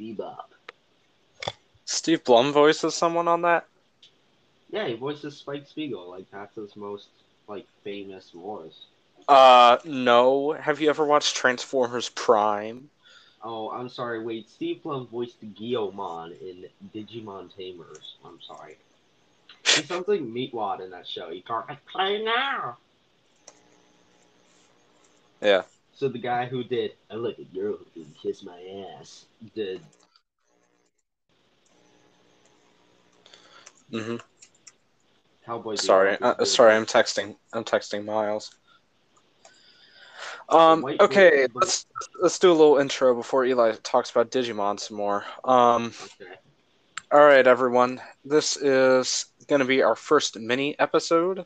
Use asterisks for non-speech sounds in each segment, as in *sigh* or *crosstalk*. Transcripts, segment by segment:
Bebop. Steve Blum voices someone on that. Yeah, he voices Spike Spiegel. Like that's his most like famous voice. Uh, no. Have you ever watched Transformers Prime? Oh, I'm sorry. Wait, Steve Blum voiced Guilmon in Digimon Tamers. I'm sorry. He sounds like Meatwad in that show. You can't play now. Yeah. So the guy who did I like a girl who can kiss my ass did hmm Cowboy. Sorry, uh, sorry. I'm texting. I'm texting Miles. Um. Okay. Let's let's do a little intro before Eli talks about Digimon some more. Um. Okay. All right, everyone. This is going to be our first mini episode.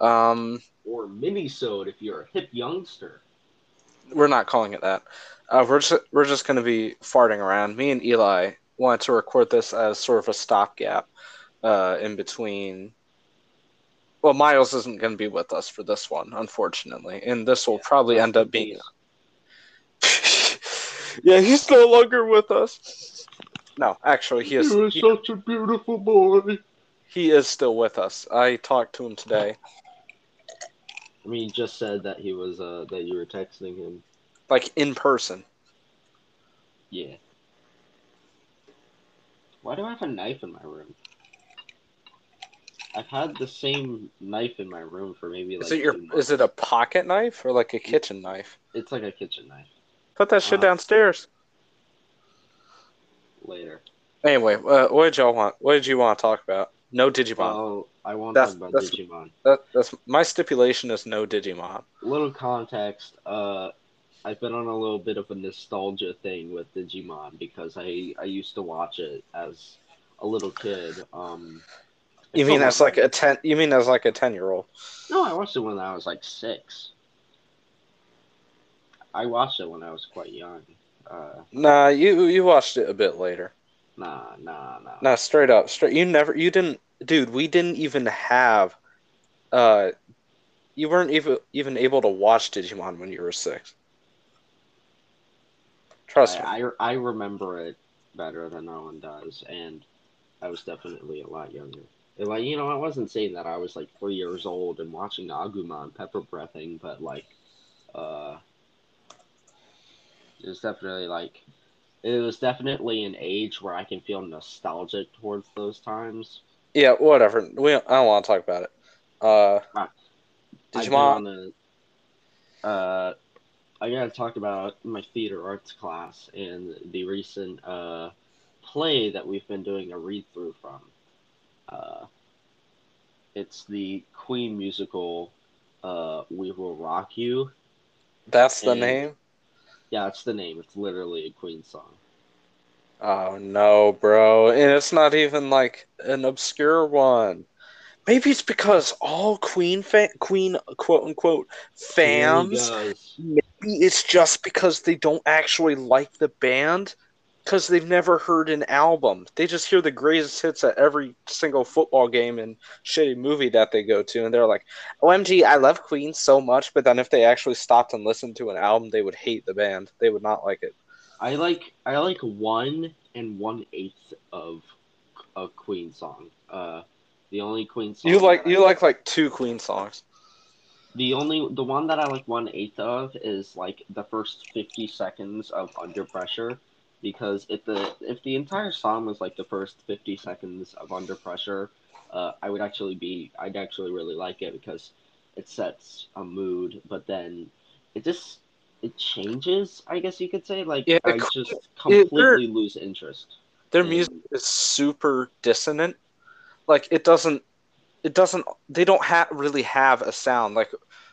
Um. Or minisode if you're a hip youngster. We're not calling it that. Uh, we're just we're just going to be farting around. Me and Eli wanted to record this as sort of a stopgap uh, in between. Well, Miles isn't going to be with us for this one, unfortunately, and this will Yeah, probably end up being. *laughs* yeah, he's no longer with us. No, actually, he is. He He, such a beautiful boy. he is still with us. I talked to him today, I mean, he just said that he was uh that you were texting him. like in person. Yeah. Why do I have a knife in my room? I've had the same knife in my room for maybe like. Is it your? Is it a pocket knife or like a kitchen knife? It's like a kitchen knife. Put that shit Uh, downstairs. Later. Anyway, uh, what did y'all want? What did you want to talk about? No Digimon. Well, I want That's- to talk about that's- Digimon. that, that's my stipulation is no Digimon. little context uh i've been on a little bit of a nostalgia thing with digimon because i i used to watch it as a little kid um You mean as like a ten? You mean as like a ten year old? no i watched it when i was like six i watched it when i was quite young uh Nah, you you watched it a bit later. Nah nah nah Nah, straight up, straight. You never, you didn't, dude. We didn't even have, uh, you weren't even even able to watch Digimon when you were six. Trust me. I, I i remember it better than no one does and i was definitely a lot younger And, like you know i wasn't saying that i was like three years old and watching agumon pepper breathing but like uh it was definitely like it was definitely an age where i can feel nostalgic towards those times Yeah, whatever. We I don't want to talk about it. Uh, I do Digimon. wanna, uh i gotta talk about my theater arts class and the recent uh play that we've been doing a read through from uh it's the queen musical uh we will rock you That's the and- name. Yeah it's the name it's literally a queen song Oh no, bro. And it's not even like an obscure one. Maybe it's because all Queen fan Queen quote unquote fans maybe it's just because they don't actually like the band because they've never heard an album. They just hear the greatest hits at every single football game and shitty movie that they go to, and they're like, "OMG, I love Queen so much." But then if they actually stopped and listened to an album, they would hate the band. They would not like it. I like I like one and one eighth of a Queen song. Uh, the only Queen song You like you like like two Queen songs. the only the one that I like one eighth of is like the first fifty seconds of Under Pressure, because if the if the entire song was like the first fifty seconds of Under Pressure, uh, I would actually be I'd actually really like it because it sets a mood, but then it just it changes. I guess you could say like Yeah, I it- just it- completely lose interest. Their Mm. music is super dissonant. Like it doesn't it doesn't they don't have really have a sound. Like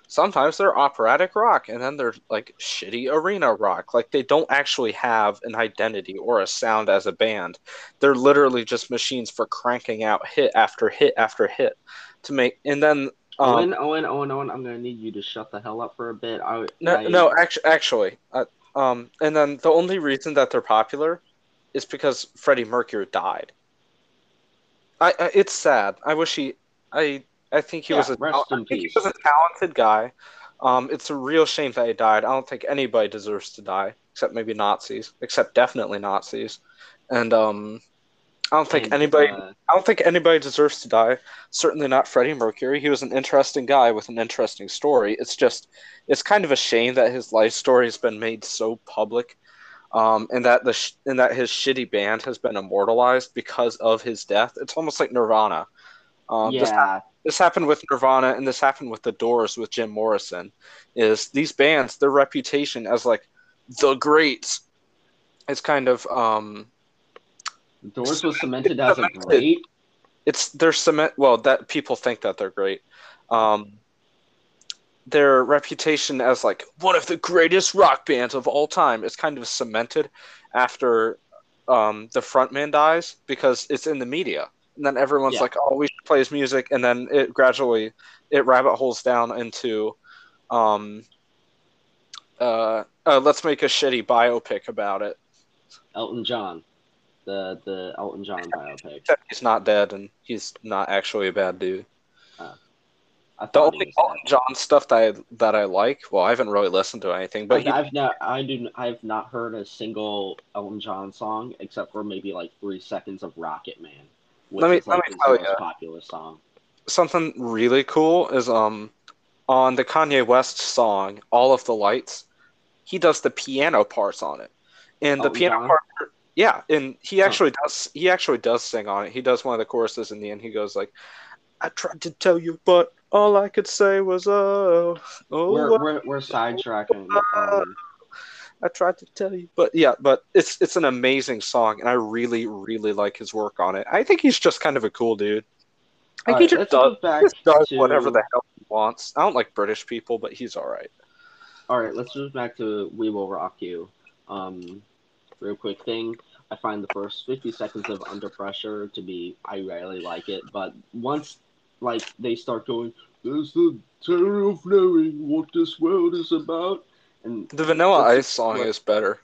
sometimes they're operatic rock and then they're like shitty arena rock. Like they don't actually have an identity or a sound as a band. They're literally just machines for cranking out hit after hit after hit to make and then um, Owen, Owen, Owen, Owen, I'm gonna need you to shut the hell up for a bit. I No, I, no, actually, actually, uh, um, and then the only reason that they're popular is because Freddie Mercury died. I, I it's sad. I wish he, I, I think he Yeah, was a, I in think peace. he was a talented guy. Um, it's a real shame that he died. I don't think anybody deserves to die, except maybe Nazis, except definitely Nazis. And um, I don't think And, anybody. uh, I don't think anybody deserves to die. Certainly not Freddie Mercury. He was an interesting guy with an interesting story. It's just, it's kind of a shame that his life story has been made so public, um, and that the sh- and that his shitty band has been immortalized because of his death. It's almost like Nirvana. Um, this, yeah, this happened with Nirvana, and this happened with the Doors with Jim Morrison. Is these bands their reputation as like the greats? It's kind of um, Doors was *laughs* cemented as a great. it's their cement well that people think that they're great um their reputation as like one of the greatest rock bands of all time is kind of cemented after um the frontman dies because it's in the media and then everyone's Yeah. like oh we should play his music and then it gradually it rabbit holes down into um uh, uh let's make a shitty biopic about it Elton John, the the Elton John *laughs* biopic. except he's not dead and he's not actually a bad dude I The only Elton. John stuff that I that I like, well, I haven't really listened to anything, but I've, he, I've not I do I've not heard a single Elton John song except for maybe like three seconds of Rocket Man, which Let me- is like let me tell most ya. popular song. something really cool is um on the Kanye West song "All of the Lights," he does the piano parts on it, and the piano part, yeah, and he Huh. actually does he actually does sing on it. He does one of the choruses in the end. He goes like, "I tried to tell you, but all I could say was oh, oh." We're we're, we're sidetracking. Um, I tried to tell you, but yeah, but it's it's an amazing song, and I really really like his work on it. I think he's just kind of a cool dude. I think alright, he just let's does, move back just does to whatever the hell he wants. I don't like British people, but he's all right. All right, let's move back to "We Will Rock You." Um, real quick thing. I find the first 50 seconds of Under Pressure to be, I rarely like it, but once, like, they start going, there's the terror of knowing what this world is about, and The Vanilla Ice song what- is better.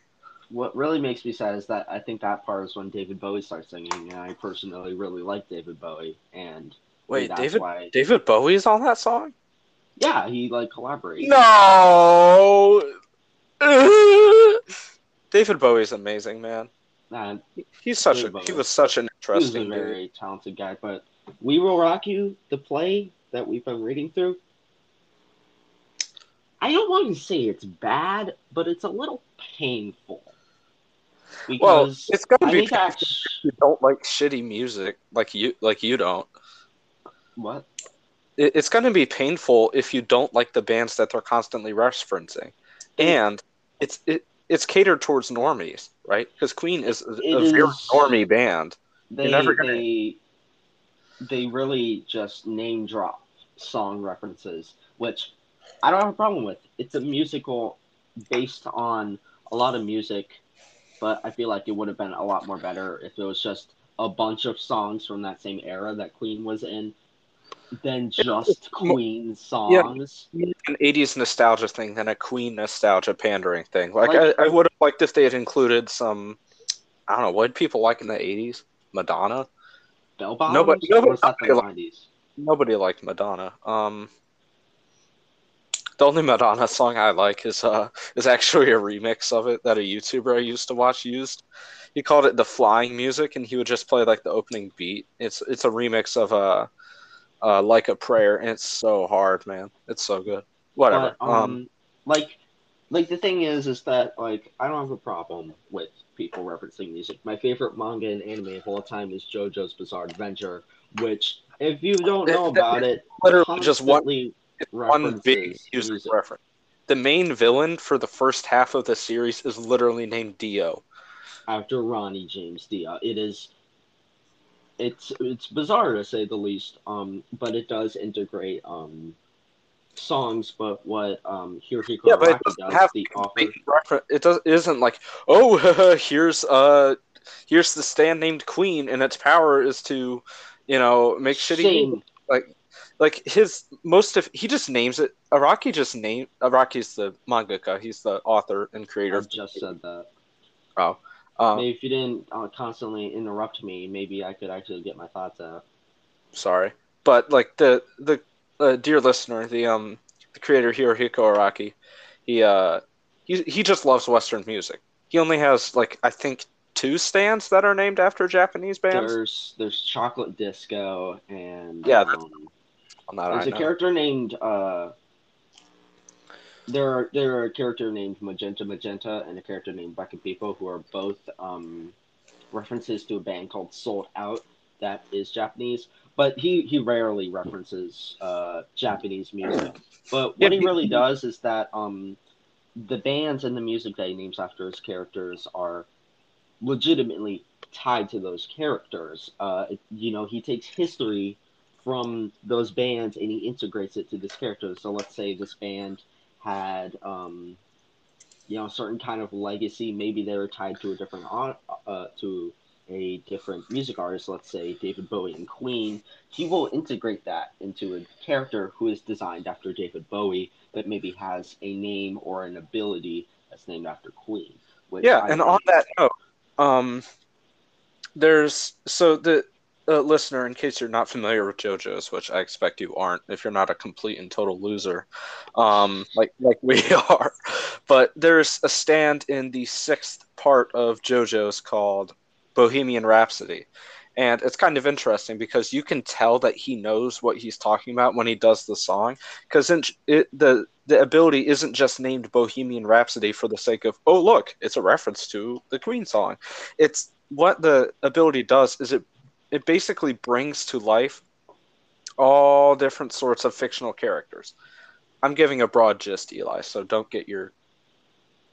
what really makes me sad is that I think that part is when David Bowie starts singing, and I personally really like David Bowie, and Wait, David why, David Bowie's on that song? yeah, he, like, collaborates. No. *laughs* David Bowie's amazing, man. Nah, He's such David a he was such an He was a interesting very talented guy, but We Will Rock You, the play that we've been reading through, I don't want to say it's bad, but it's a little painful. Well, it's gonna I be painful you don't like shitty music like you like you don't. what It, it's gonna be painful if you don't like the bands that they're constantly referencing, and it's it it's catered towards normies, right? Because Queen is a, a very is- normie band. they never gonna- they they really just name drop song references, which I don't have a problem with. It's a musical based on a lot of music, but I feel like it would have been a lot more better if it was just a bunch of songs from that same era that Queen was in than just *laughs* Queen songs. An '80s nostalgia thing than a Queen nostalgia pandering thing. Like, Like- I, I would have liked if they had included some. I don't know what did people like in the '80s. Madonna. Bell bottoms? Nobody- nobody liked- nineties? Nobody liked Madonna. Um, the only Madonna song I like is uh is actually a remix of it that a YouTuber I used to watch used. He called it the flying music, and he would just play like the opening beat. It's it's a remix of uh, uh like a prayer, and it's so hard, man. It's so good. Whatever. But, um, um, like, like the thing is, is that like I don't have a problem with people referencing music. My favorite manga and anime of all time is JoJo's Bizarre Adventure, which, if you don't know about it, literally just one one big music. reference. The main villain for the first half of the series is literally named Dio. after Ronnie James Dio. It is it's it's bizarre to say the least. Um, but it does integrate um songs. But what um Hirohiko Yeah, but it doesn't does, have the author, it does it isn't like oh *laughs* here's uh here's the stand named queen and its power is to you know make shitty sing like his most of he just names it araki just name araki's the mangaka he's the author and creator I just said that. oh um, Maybe if you didn't uh, constantly interrupt me, maybe I could actually get my thoughts out. sorry but like the the uh, dear listener the um the creator Hirohiko Araki, he uh he he just loves Western music. He only has like I think two stands that are named after Japanese bands. There's there's Chocolate Disco and Yeah, um, On that there's I a know. character named uh there are there are a character named Magenta Magenta and a character named Wekapipo who are both um references to a band called Sold Out that is Japanese, but he he rarely references uh Japanese music. But what he he- really *laughs* does is that um the bands and the music that he names after his characters are legitimately tied to those characters. Uh, you know, he takes history from those bands and he integrates it to this character. So let's say this band had, um, you know, a certain kind of legacy. Maybe they were tied to a different uh, to a different music artist. Let's say David Bowie and Queen. He will integrate that into a character who is designed after David Bowie, but maybe has a name or an ability that's named after Queen. Yeah, I and on that note, um, there's so the uh, listener, in case you're not familiar with JoJo's, which I expect you aren't, if you're not a complete and total loser, um, like like we *laughs* are, but there's a stand in the sixth part of JoJo's called Bohemian Rhapsody. And it's kind of interesting because you can tell that he knows what he's talking about when he does the song, because the the ability isn't just named Bohemian Rhapsody for the sake of oh look, it's a reference to the Queen song. It's what the ability does is it it basically brings to life all different sorts of fictional characters. I'm giving a broad gist, Eli, so don't get your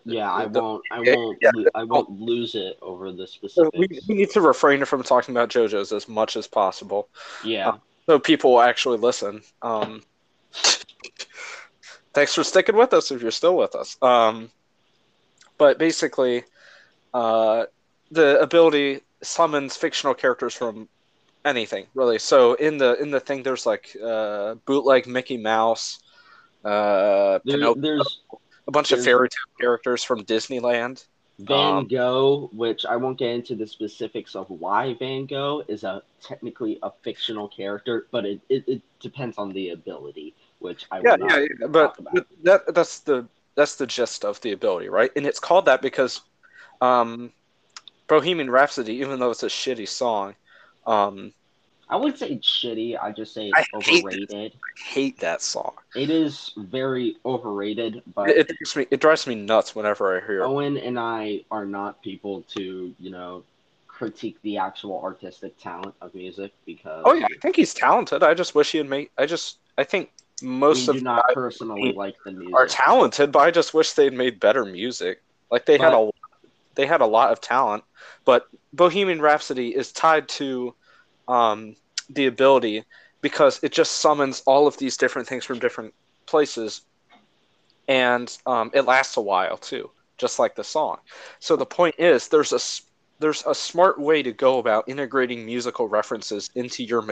Yeah, I the- won't. I won't. yeah, lo- I won't lose it over the so we, we need to refrain from talking about JoJo's as much as possible. yeah, so people will actually listen. Um, *laughs* thanks for sticking with us if you're still with us. Um, but basically, uh, the ability summons fictional characters from anything really. So in the in the thing, there's like uh, bootleg Mickey Mouse, uh, there, Pinocchio, there's a bunch of fairy tale characters from Disneyland. Van Um, Gogh, which I won't get into the specifics of why Van Gogh is a technically a fictional character, but it, it, it depends on the ability, which I yeah, yeah, yeah, but, but that that's the that's the gist of the ability, right? And it's called that because um, Bohemian Rhapsody, even though it's a shitty song, um, I would say it's shitty. I just say I it's hate overrated. I hate that song. It is very overrated, but It, it drives me it drives me nuts whenever I hear. Owen and I are not people to, you know, critique the actual artistic talent of music because Oh yeah, I think he's talented. I just wish he had made. I just I think most we of do not personally like the music. are talented, but I just wish they'd made better music. Like they had a they had a lot of talent, but Bohemian Rhapsody is tied to um, the ability because it just summons all of these different things from different places, and um, it lasts a while too, just like the song. So the point is, there's a there's a smart way to go about integrating musical references into your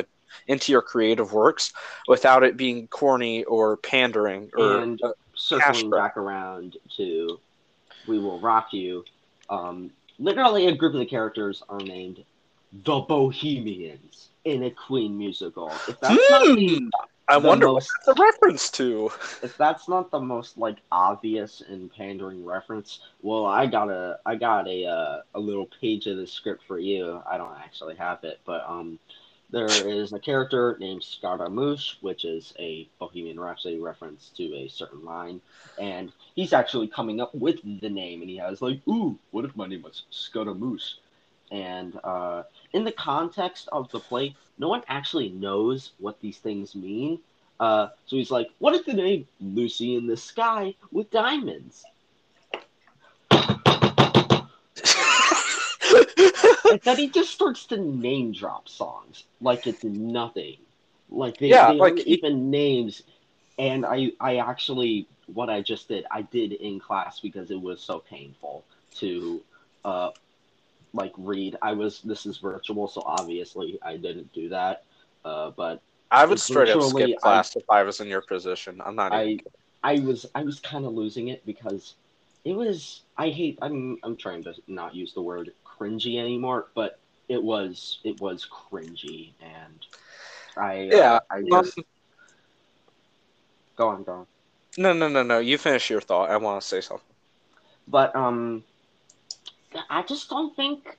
into your creative works without it being corny or pandering or and circling back around to We Will Rock You, um, literally a group of the characters are named the Bohemians in a Queen musical. If that's not the, Hmm, I the wonder most, what that's a reference to. if that's not the most like obvious and pandering reference, well, I got a I got a uh, a little page of the script for you. I don't actually have it, but um, there is a character named Scaramouche, which is a Bohemian Rhapsody reference to a certain line, and he's actually coming up with the name, and he has like, "Ooh, what if my name was Scaramouche?" And uh, in the context of the play, no one actually knows what these things mean. Uh, so he's like, "What if the name Lucy in the Sky with diamonds?" *laughs* Then he just starts to name drop songs like it's nothing. Like they, Yeah, they like he- even names. And I, I actually, what I just did, I did in class because it was so painful to, uh, like read. I was, this is virtual, so obviously I didn't do that. Uh, but I would straight up skip class if I was in your position. I'm not I, even. I was, I was kind of losing it because it was. I hate. I'm, I'm trying to not use the word cringy anymore, but it was, it was cringy, and I, uh, Yeah, I um, just go on, go on. No, no, no, no. You finish your thought. I want to say something. But um, I just don't think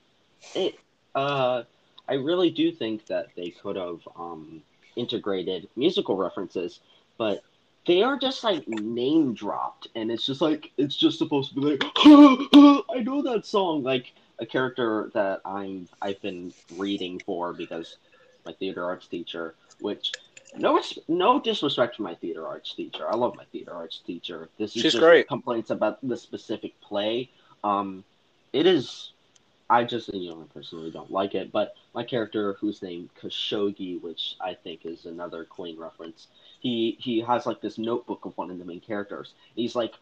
it. Uh, I really do think that they could have um integrated musical references, but they are just like name dropped, and it's just like it's just supposed to be like *gasps* I know that song, like a character that I'm I've been reading for because my theater arts teacher, which no no disrespect to my theater arts teacher, I love my theater arts teacher. This is She's just great. complaints about the specific play. Um, it is. I just you know I personally don't like it, but my character who's named Khashoggi, which I think is another Queen reference, he he has like this notebook of one of the main characters. He's like,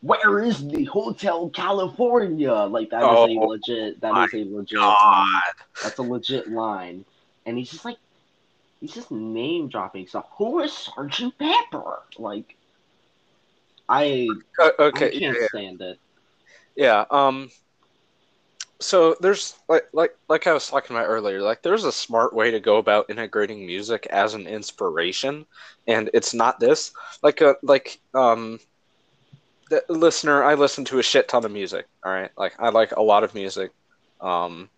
"Where is the Hotel California?" Like that is Oh, a legit. That is a legit. God. that's a legit line, and he's just like, he's just name dropping stuff. Who is Sergeant Pepper? Like, I Uh, I can't yeah. stand it. Yeah. Um. So there's like like like I was talking about earlier. Like there's a smart way to go about integrating music as an inspiration, and it's not this. Like a like um. The listener, I listen to a shit ton of music. All right, like I like a lot of music. Um,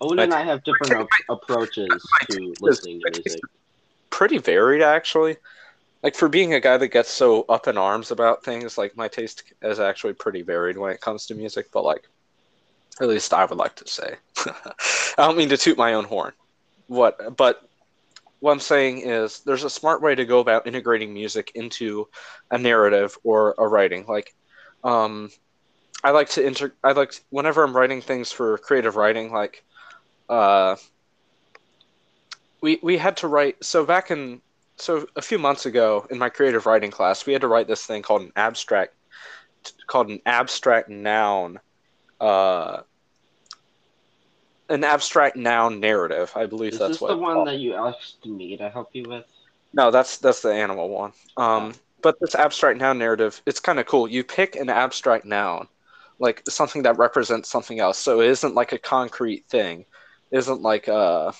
Owen and I have different ap- approaches to *laughs* listening to music. pretty varied actually. Like for being a guy that gets so up in arms about things, like my taste is actually pretty varied when it comes to music. But like, at least I would like to say, *laughs* I don't mean to toot my own horn. What, but what I'm saying is, there's a smart way to go about integrating music into a narrative or a writing. Like, um, I like to inter. I like whenever I'm writing things for creative writing, like, uh, we we had to write. So back in so a few months ago in my creative writing class, we had to write this thing called an abstract called an abstract noun. Uh, an abstract noun narrative. I believe Is that's this what the one called. that you asked me to help you with? No, that's that's the animal one. Um, but this abstract noun narrative, it's kind of cool. You pick an abstract noun, like something that represents something else. So it isn't like a concrete thing. It isn't like uh,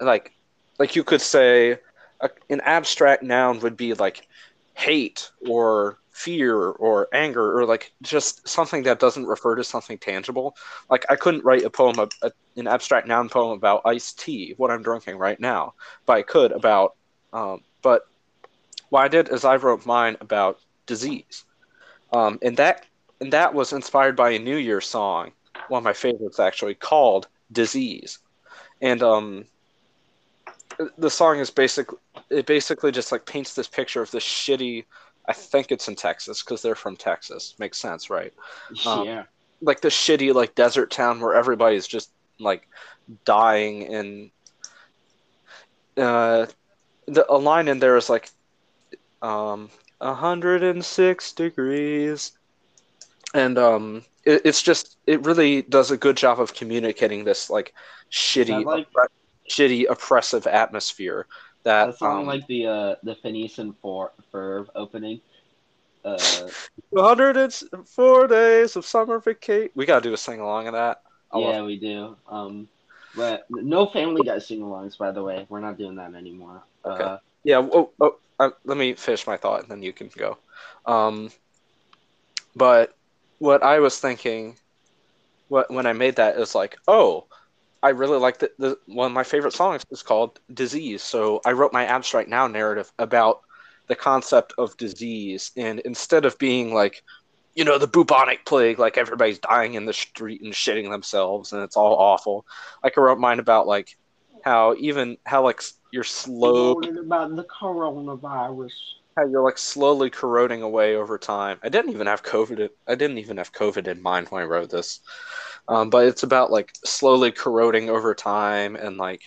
like like you could say a, an abstract noun would be like hate or fear or anger or like just something that doesn't refer to something tangible. Like I couldn't write a poem, a, a, an abstract noun poem about iced tea, what I'm drinking right now, but I could about um, but what I did is I wrote mine about disease, um, and that and that was inspired by a New Year song, one of my favorites actually, called "Disease," and um, the song is basically it basically just like paints this picture of this shitty. I think it's in Texas because they're from Texas. Makes sense, right? *laughs* Um, yeah. like the shitty like desert town where everybody's just like dying and uh the a line in there is like um 106 degrees and um it, it's just it really does a good job of communicating this like shitty like- shitty oppressive atmosphere that That song um, like the uh the Phineas and For- Ferb opening. Uh, 104 days of summer vacation we gotta do a sing along of that I love yeah, we do. Um, but no Family Guy sing-alongs, by the way. We're not doing that anymore. Okay. Uh, Yeah. Oh, oh, uh, let me finish my thought, and then you can go. Um, but what I was thinking, what when I made that is like, oh, I really like the, the one of my favorite songs is called "Disease." So I wrote my abstract noun narrative about the concept of disease, and instead of being like, you know, the bubonic plague, like everybody's dying in the street and shitting themselves, and it's all awful. Like I wrote mine about like how even how like you're slow about the coronavirus. how you're like slowly corroding away over time. I didn't even have COVID. I didn't even have COVID in mind when I wrote this, um, but it's about like slowly corroding over time and like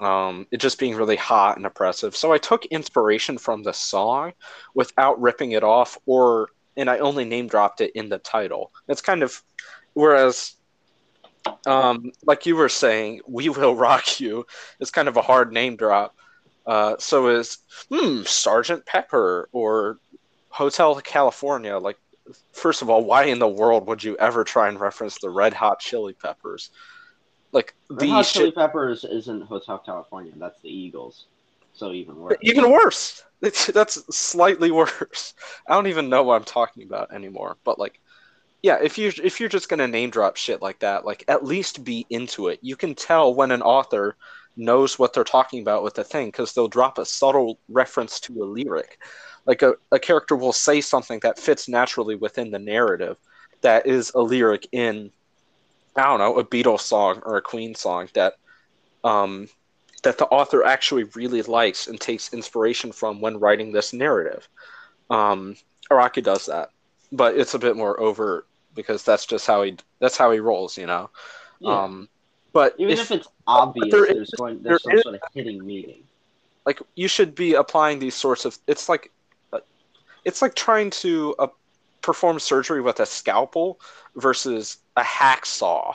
um, it just being really hot and oppressive. So I took inspiration from the song without ripping it off, or and I only name dropped it in the title. It's kind of whereas. Um, like you were saying, "We Will Rock You" is kind of a hard name drop. Uh, so is hmm, Sergeant Pepper or Hotel California. Like, first of all, why in the world would you ever try and reference the Red Hot Chili Peppers? Like Red the Hot Chili shit. Peppers isn't Hotel California. That's the Eagles. So even worse. Even worse. It's, that's slightly worse. I don't even know what I'm talking about anymore. But like, yeah, if you if you're just gonna name drop shit like that, like at least be into it. You can tell when an author knows what they're talking about with the thing because they'll drop a subtle reference to a lyric. Like a, a character will say something that fits naturally within the narrative that is a lyric in I don't know, a Beatles song or a Queen song that um that the author actually really likes and takes inspiration from when writing this narrative. Um, Araki does that, but it's a bit more overt because that's just how he that's how he rolls, you know. Yeah. Um, but even if, it's obvious, there there's is- going there some is- sort of hitting meaning. like you should be applying these sorts of it's like it's like trying to uh, perform surgery with a scalpel versus a hacksaw.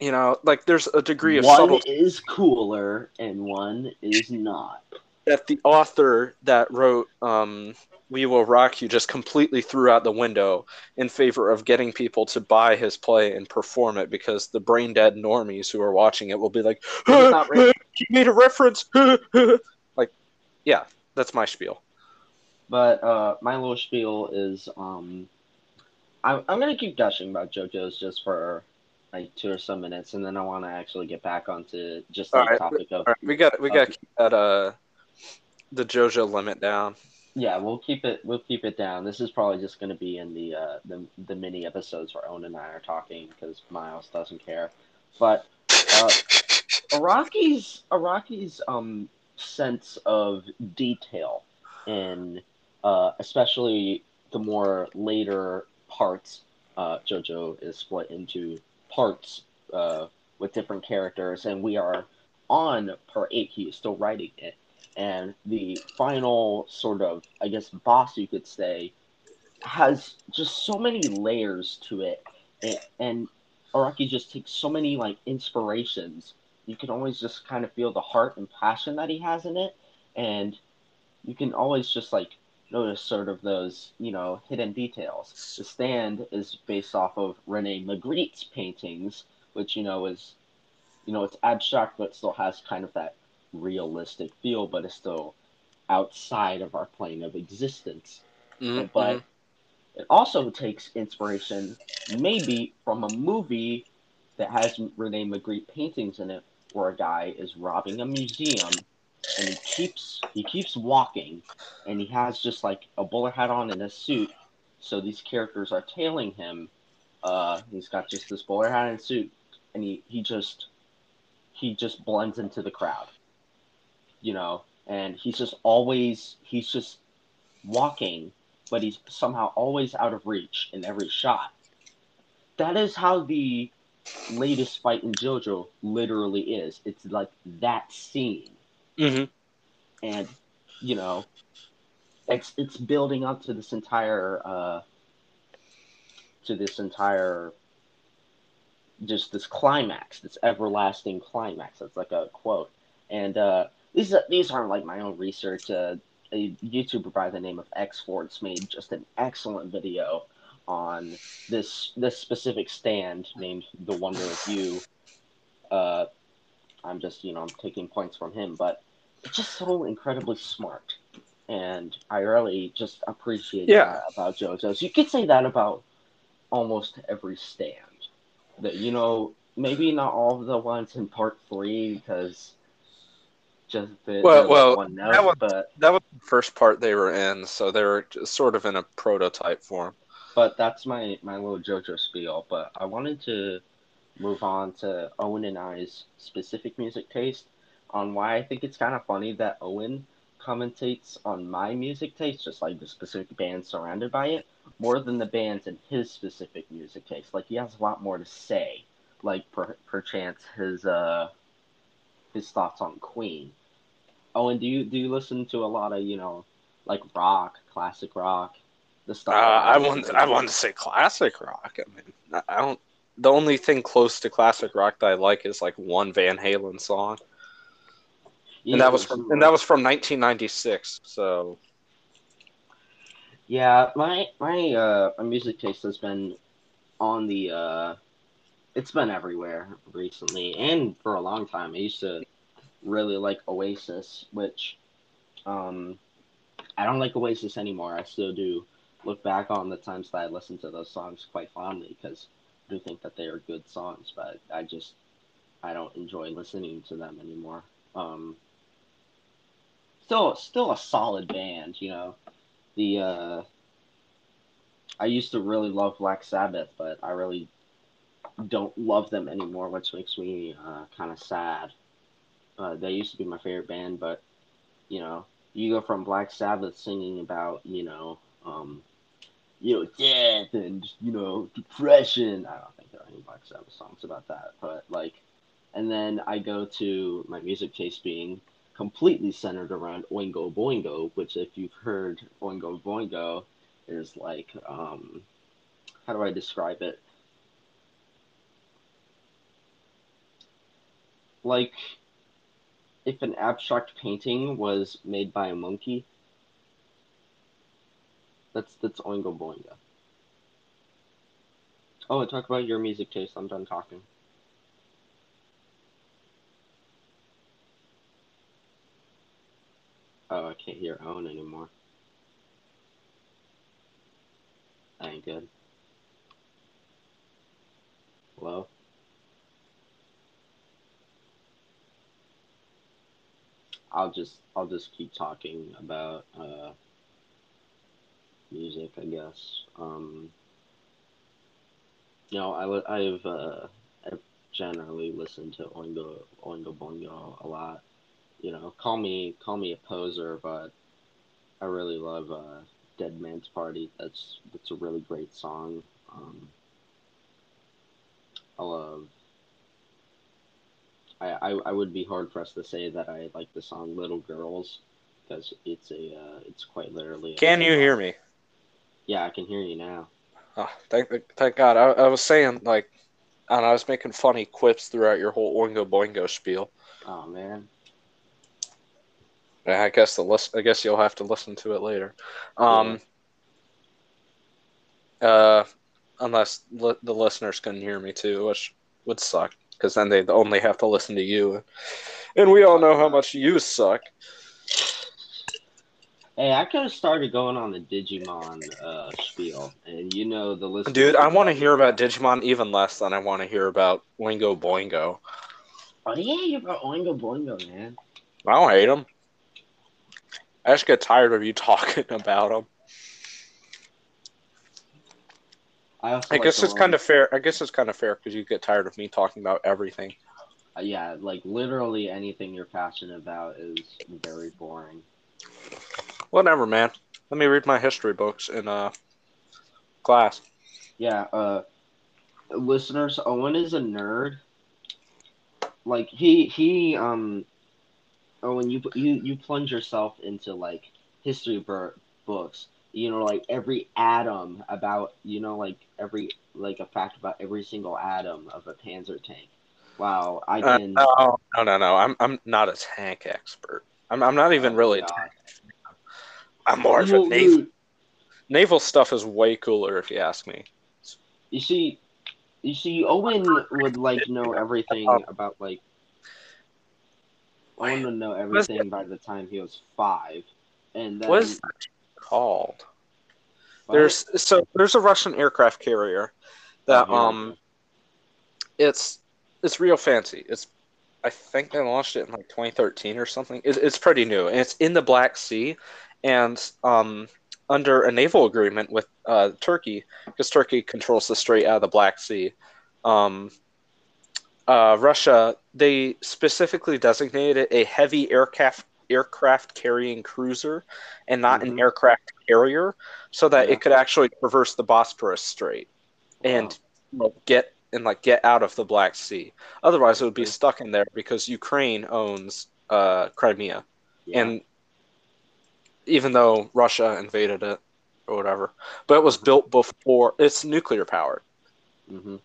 You know like there's a degree of One subtlety is cooler and one is not. that the author that wrote um, we will rock you just completely threw out the window in favor of getting people to buy his play and perform it because the brain dead normies who are watching it will be like not *laughs* re- he made a reference. *laughs* Like yeah that's my spiel But uh, my little spiel is um, I'm I'm gonna keep gushing about JoJo's just for like two or so minutes, and then I want to actually get back onto just the All right. topic of All right, we got we got to keep that uh the JoJo limit down. yeah, we'll keep it we'll keep it down. This is probably just gonna be in the uh, the the mini episodes where Owen and I are talking because Miles doesn't care. But uh, Araki's Araki's um sense of detail in uh, especially the more later parts. Uh, JoJo is split into parts uh, with different characters, and we are on part eight. He is still writing it, and the final sort of, I guess, boss you could say, has just so many layers to it, and, and Araki just takes so many like inspirations. You can always just kind of feel the heart and passion that he has in it, and you can always just like notice sort of those you know hidden details. The stand is based off of Rene Magritte's paintings, which you know is you know it's abstract but still has kind of that realistic feel, but it's still outside of our plane of existence. Mm-hmm. But it also takes inspiration maybe from a movie that has Rene Magritte paintings in it, where a guy is robbing a museum and he keeps he keeps walking and he has just like a bowler hat on and a suit. So these characters are tailing him. Uh he's got just this bowler hat and suit and he he just he just blends into the crowd you know? And he's just always he's just walking but he's somehow always out of reach in every shot. That is how the latest fight in jojo literally is. It's like that scene hmm and you know it's it's building up to this entire uh to this entire just this climax this everlasting climax. It's like a quote. And uh these these aren't like my own research. Uh a youtuber by the name of x Fords made just an excellent video on this this specific stand named the wonder of you. Uh i'm just you know i'm taking points from him but it's just so incredibly smart. And I really just appreciate Yeah. that about JoJo's. You could say that about almost every stand. That you know, maybe not all of the ones in part three because just the, Well- well, one that was- but That was the first part they were in, so they were sort of in a prototype form. but that's my my little JoJo spiel. But I wanted to move on to Owen and I's specific music taste on why I think it's kind of funny that Owen commentates on my music taste, just like the specific band surrounded by it, more than the bands in his specific music taste. Like he has a lot more to say. Like per, perchance his uh his thoughts on Queen. Owen, do you do you listen to a lot of you know like rock, classic rock, the Uh, stuff? that I want to? I want to say classic rock. I mean, I don't. The only thing close to classic rock that I like is like one Van Halen song, and that was from and that was from 1996. So Yeah, my my uh my music taste has been on the uh it's been everywhere recently and for a long time. I used to really like Oasis, which um, I don't like Oasis anymore. I still do look back on the times that I listened to those songs quite fondly because I do think that they are good songs, but I just I don't enjoy listening to them anymore. Um, still, still a solid band, you know. The uh, I used to really love Black Sabbath, but I really don't love them anymore, which makes me uh, kind of sad. Uh, they used to be my favorite band, but you know, you go from Black Sabbath singing about you know, um, you know, death and you know, depression. I don't think there are any Black Sabbath songs about that, but like, and then I go to my music taste being completely centered around Oingo Boingo, which if you've heard Oingo Boingo is like, um, how do I describe it? Like if an abstract painting was made by a monkey. That's that's Oingo Boingo. Oh, I talk about your music taste. I'm done talking. Oh, I can't hear Owen anymore. That ain't good. Hello? I'll just I'll just keep talking about uh, music, I guess. Um, you know, I I've uh, I've generally listened to Oingo Oingo Boingo a lot. You know, call me call me a poser, but I really love uh, Dead Man's Party. That's that's a really great song. Um, I love I, I, I would be hard pressed to say that I like the song "Little Girls" because it's a uh, it's quite literally. Can you hear me? Yeah, I can hear you now. Oh, thank thank God. I, I was saying like, and I was making funny quips throughout your whole Oingo Boingo spiel. Oh man. I guess the list. I guess you'll have to listen to it later. Um. Yeah. Uh, unless li- the listeners can hear me too, which would suck because then they'd only have to listen to you, and we all know how much you suck. Hey, I could have started going on the Digimon uh, spiel, and you know the list. Dude, I want to hear about Digimon even less than I want to hear about Oingo Boingo. Oh yeah, you about Oingo Boingo, man. I don't hate them. I just get tired of you *laughs* talking about them. I, I like guess it's kind of fair. I guess it's kind of fair because you get tired of me talking about everything. Uh, yeah, like literally anything you're passionate about is very boring. Whatever, man. Let me read my history books in uh class. Yeah, uh listeners, Owen is a nerd. Like he he um Owen, you you you plunge yourself into like history books you know like every atom about you know like every like a fact about every single atom of a panzer tank. Wow i uh, can uh, no, no no no. I'm i'm not a tank expert. I'm, I'm not even oh, really i'm more of a naval naval stuff is way cooler if you ask me. You see you see owen would like know everything about like Owen to know everything by the time he was five, and then what is that called? What? There's so there's a Russian aircraft carrier that yeah. um it's it's real fancy. It's I think they launched it in like 2013 or something. It, it's pretty new, and it's in the Black Sea, and um, under a naval agreement with uh, Turkey, because Turkey controls the Strait out of the Black Sea. Um, uh, Russia they specifically designated a heavy aircraft aircraft carrying cruiser and not mm-hmm. an aircraft carrier so that yeah. it could actually traverse the Bosporus Strait wow. and know, get and like get out of the Black Sea. Otherwise, it would be stuck in there because Ukraine owns uh, Crimea, yeah. and even though Russia invaded it or whatever, but it was built before it's nuclear powered. Mm-hmm.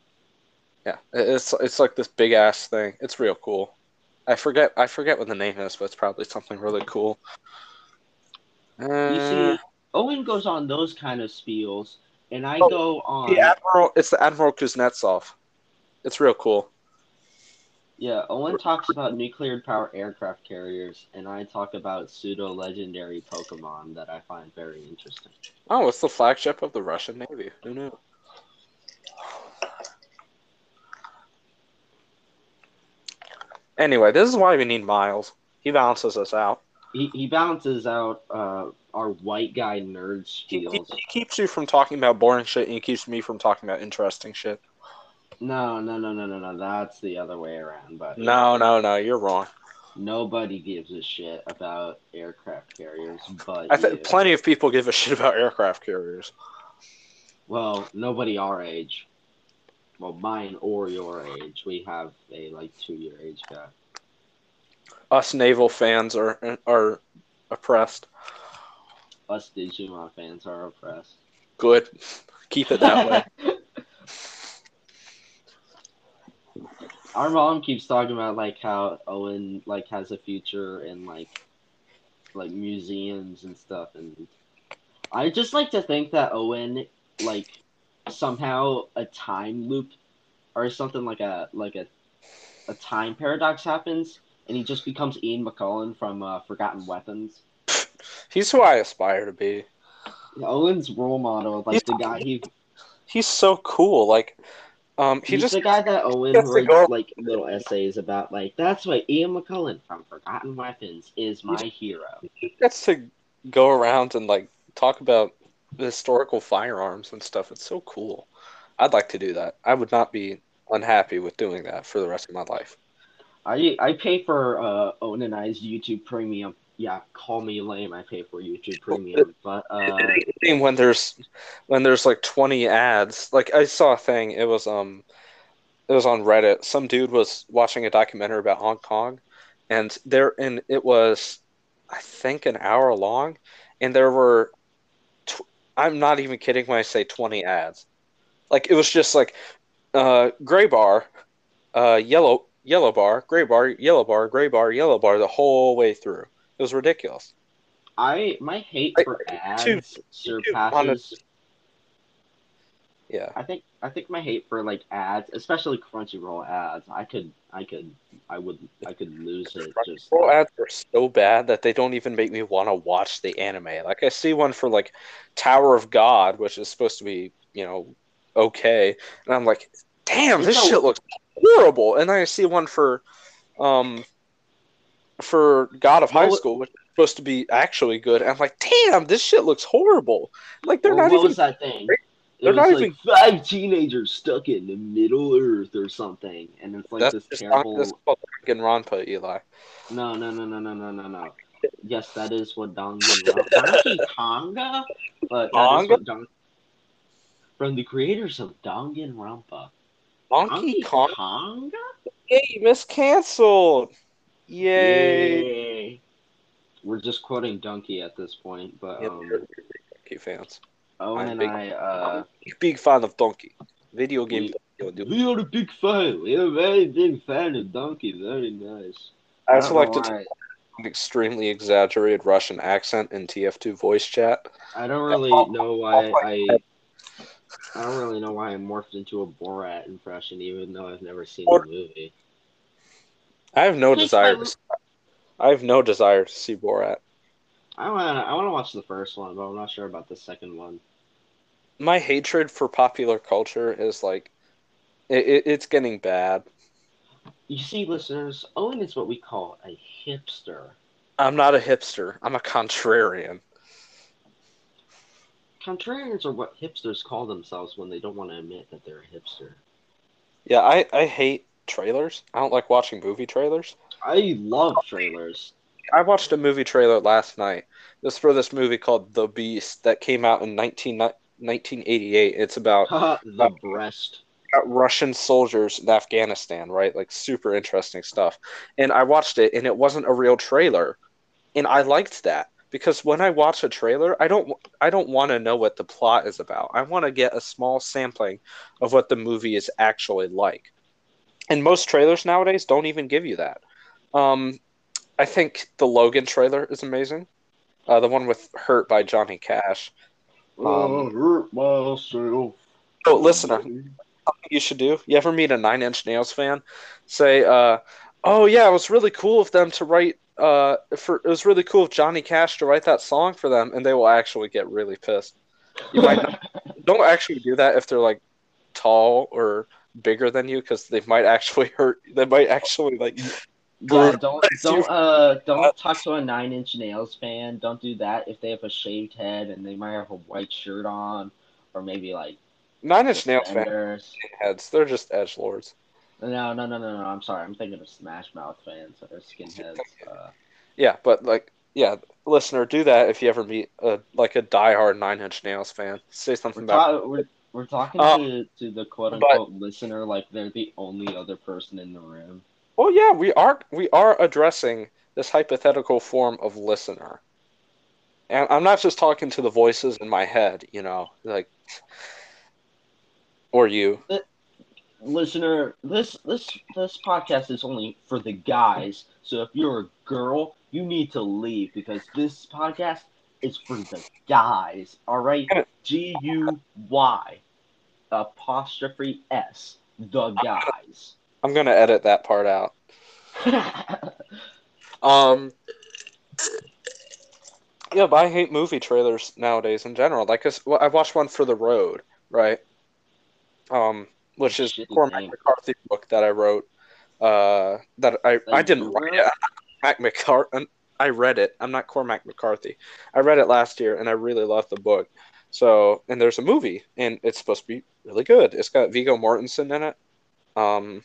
Yeah, it's it's like this big ass thing. It's real cool. I forget I forget what the name is, but it's probably something really cool. Uh, you see, Owen goes on those kind of spiels, and I oh, go on. The Admiral, it's the Admiral Kuznetsov. It's real cool. Yeah, Owen talks about nuclear power aircraft carriers, and I talk about pseudo legendary Pokemon that I find very interesting. Oh, it's the flagship of the Russian Navy. Who knew? Anyway, this is why we need Miles. He balances us out. He, he balances out uh, our white guy nerd He, he, skills. he keeps you from talking about boring shit, and he keeps me from talking about interesting shit. No, no, no, no, no, no. That's the other way around. But No, no, no, you're wrong. nobody gives a shit about aircraft carriers, but I think plenty of people give a shit about aircraft carriers. Well, nobody our age. Well, mine or your age. We have a like two year age gap. Us naval fans are are oppressed. Us Digimon fans are oppressed. Good. Keep it that way. *laughs* Our mom keeps talking about like how Owen like has a future in like like museums and stuff and I just like to think that Owen like somehow a time loop or something like a like a a time paradox happens and he just becomes Ian McCollum from uh, Forgotten Weapons. *laughs* He's who I aspire to be. Owen's role model, like He's- the guy he He's so cool. Like, um, he he's just the guy that Owen writes go- like little essays about like that's why Ian McCollum from Forgotten Weapons is my hero. gets to go around and like talk about historical firearms and stuff. It's so cool. I'd like to do that. I would not be unhappy with doing that for the rest of my life. I I pay for uh Owen and I's YouTube Premium. Yeah, call me lame. I pay for YouTube Premium, but uh, when there's when there's like 20 ads, like I saw a thing. It was um, it was on Reddit. Some dude was watching a documentary about Hong Kong, and there and it was, I think, an hour long, and there were, I'm not even kidding when I say 20 ads. Like it was just like, uh, gray bar, uh, yellow yellow bar, gray bar, yellow bar, gray bar, yellow bar the whole way through. It was ridiculous. I my hate for YouTube- ads surpasses. Yeah. I think I think my hate for like ads, especially Crunchyroll ads, I could I could I would I could lose it just. Crunchyroll ads are so bad that they don't even make me want to watch the anime. Like I see one for like Tower of God, which is supposed to be, you know, okay, and I'm like, damn, this shit looks horrible. And then I see one for, um, for God of High School, which is supposed to be actually good. And I'm like, damn, this shit looks horrible. Like they're Well, not what even. was that thing? They're not like even- five teenagers stuck in the Middle Earth or something, and it's like That's this just terrible. that's called Danganronpa, Eli. No, no, no, no, no, no, no, no. Yes, that is what Danganronpa. Donkey Konga, but that is Konga? what Don- from the creators of Danganronpa. Donkey Kong Konga? game is canceled. Yay! Yay. We're just quoting Donkey at this point, but Yeah, um, we're Donkey fans. Owen I'm and big- I, uh, Big fan of Donkey. Video game. We- Donkey. we are a big fan. We are a very big fan of Donkey. Very nice. I also like to why- take an extremely exaggerated Russian accent in TF2 voice chat. I don't really know why I. I don't really know why I morphed into a Borat impression, even though I've never seen the movie. I have no Hey, desire. To, I have no desire to see Borat. I want. I want to watch the first one, but I'm not sure about the second one. My hatred for popular culture is like, it, it, it's getting bad. You see, listeners, Owen is what we call a hipster. I'm not a hipster. I'm a contrarian. Contrarians are what hipsters call themselves when they don't want to admit that they're a hipster. Yeah, I, I hate trailers. I don't like watching movie trailers. I love trailers. I watched a movie trailer last night. This for this movie called The Beast that came out in 19, 1988. It's about the breast. about Russian soldiers in Afghanistan, right? Like super interesting stuff. And I watched it and it wasn't a real trailer. And I liked that because when I watch a trailer, I don't I don't want to know what the plot is about. I want to get a small sampling of what the movie is actually like. And most trailers nowadays don't even give you that. Um I think the Logan trailer is amazing. Uh, the one with Hurt by Johnny Cash. I hurt myself. Oh, listener, you should do? You ever meet a Nine Inch Nails fan? Say, uh, "Oh yeah, it was really cool of them to write. Uh, for it was really cool of Johnny Cash to write that song for them," and they will actually get really pissed. You might not, *laughs* don't actually do that if they're like tall or bigger than you, because they might actually hurt. They might actually like. Yeah, don't *laughs* don't uh don't talk to a Nine Inch Nails fan. Don't do that if they have a shaved head and they might have a white shirt on, or maybe like Nine Inch Nails fans heads. They're just edge lords. No, no, no, no, no. I'm sorry. I'm thinking of Smash Mouth fans or skinheads. *laughs* Uh, Yeah, but like, yeah, listener, do that if you ever meet a like a diehard Nine Inch Nails fan. Say something we're, about. ta- we're, we're talking Um, to, to the quote unquote listener like they're the only other person in the room. Well, yeah, we are we are addressing this hypothetical form of listener, and I'm not just talking to the voices in my head, you know, like, or you. Listener, this this this podcast is only for the guys. So if you're a girl, you need to leave because this podcast is for the guys. All right, G U Y apostrophe S, the guys. I'm gonna edit that part out. Um. Yeah, but I hate movie trailers nowadays in general. Like, 'cause- well, I watched one for The Road, right? Um, which is Cormac. McCarthy book that I wrote. Uh, that I I didn't write it. Mac McCarthy. I read it. I'm not Cormac McCarthy. I read it last year and I really loved the book. So, and there's a movie and it's supposed to be really good. It's got Viggo Mortensen in it. Um,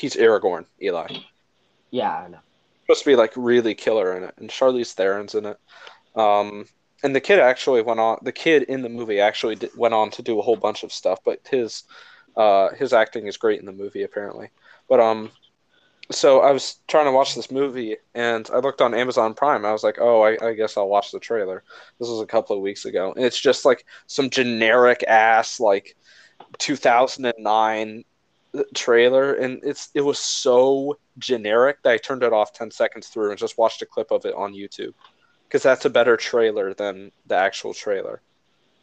he's Aragorn, Eli yeah, I know. supposed to be like really killer in it, and Charlize Theron's in it. Um, and the kid actually went on. The kid in the movie actually did, went on to do a whole bunch of stuff, but his uh, his acting is great in the movie apparently. But um, so I was trying to watch this movie, and I looked on Amazon Prime. I was like, oh, I, I guess I'll watch the trailer. This was a couple of weeks ago, and it's just like some generic ass like 2009 trailer and it's it was so generic that I turned it off 10 seconds through and just watched a clip of it on YouTube because that's a better trailer than the actual trailer.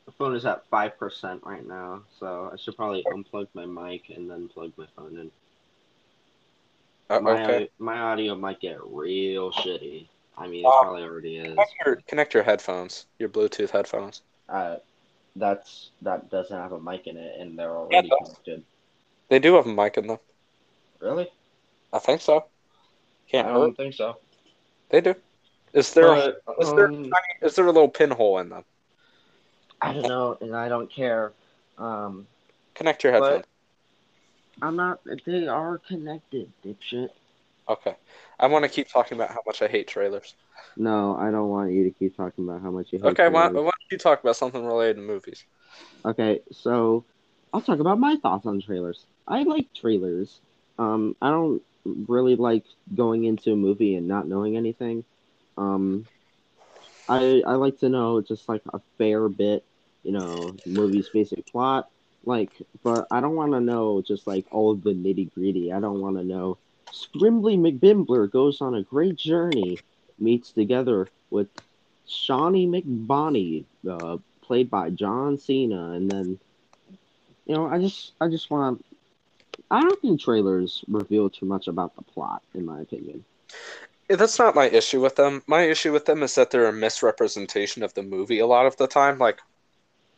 The phone is at five percent right now, so I should probably unplug my mic and then plug my phone in. Uh, My okay. audio, my audio might get real shitty. I mean, it Uh, probably already is. Connect your, connect your headphones, your Bluetooth headphones. Uh, that's that doesn't have a mic in it, and they're already does. connected. They do have a mic in them. Really? I think so. I Can't hurt. don't think so. They do. Is there a, But, is there um, is there a little pinhole in them? I don't know, and I don't care. Um, Connect your headphones. I'm not. They are connected, dipshit. Okay. I want to keep talking about how much I hate trailers. No, I don't want you to keep talking about how much you hate. Okay, why, why don't you talk about something related to movies? Okay, so I'll talk about my thoughts on trailers. I like trailers. Um, I don't really like going into a movie and not knowing anything. Um, I I like to know just like a fair bit, you know, movie's basic plot. Like, but I don't want to know just like all of the nitty gritty. I don't want to know. Scrimbley McBimbler goes on a great journey, meets together with Shawnee McBonnie, uh, played by John Cena, and then you know, I just I just want I don't think trailers reveal too much about the plot, in my opinion. That's not my issue with them. My issue with them is that they're a misrepresentation of the movie a lot of the time. Like,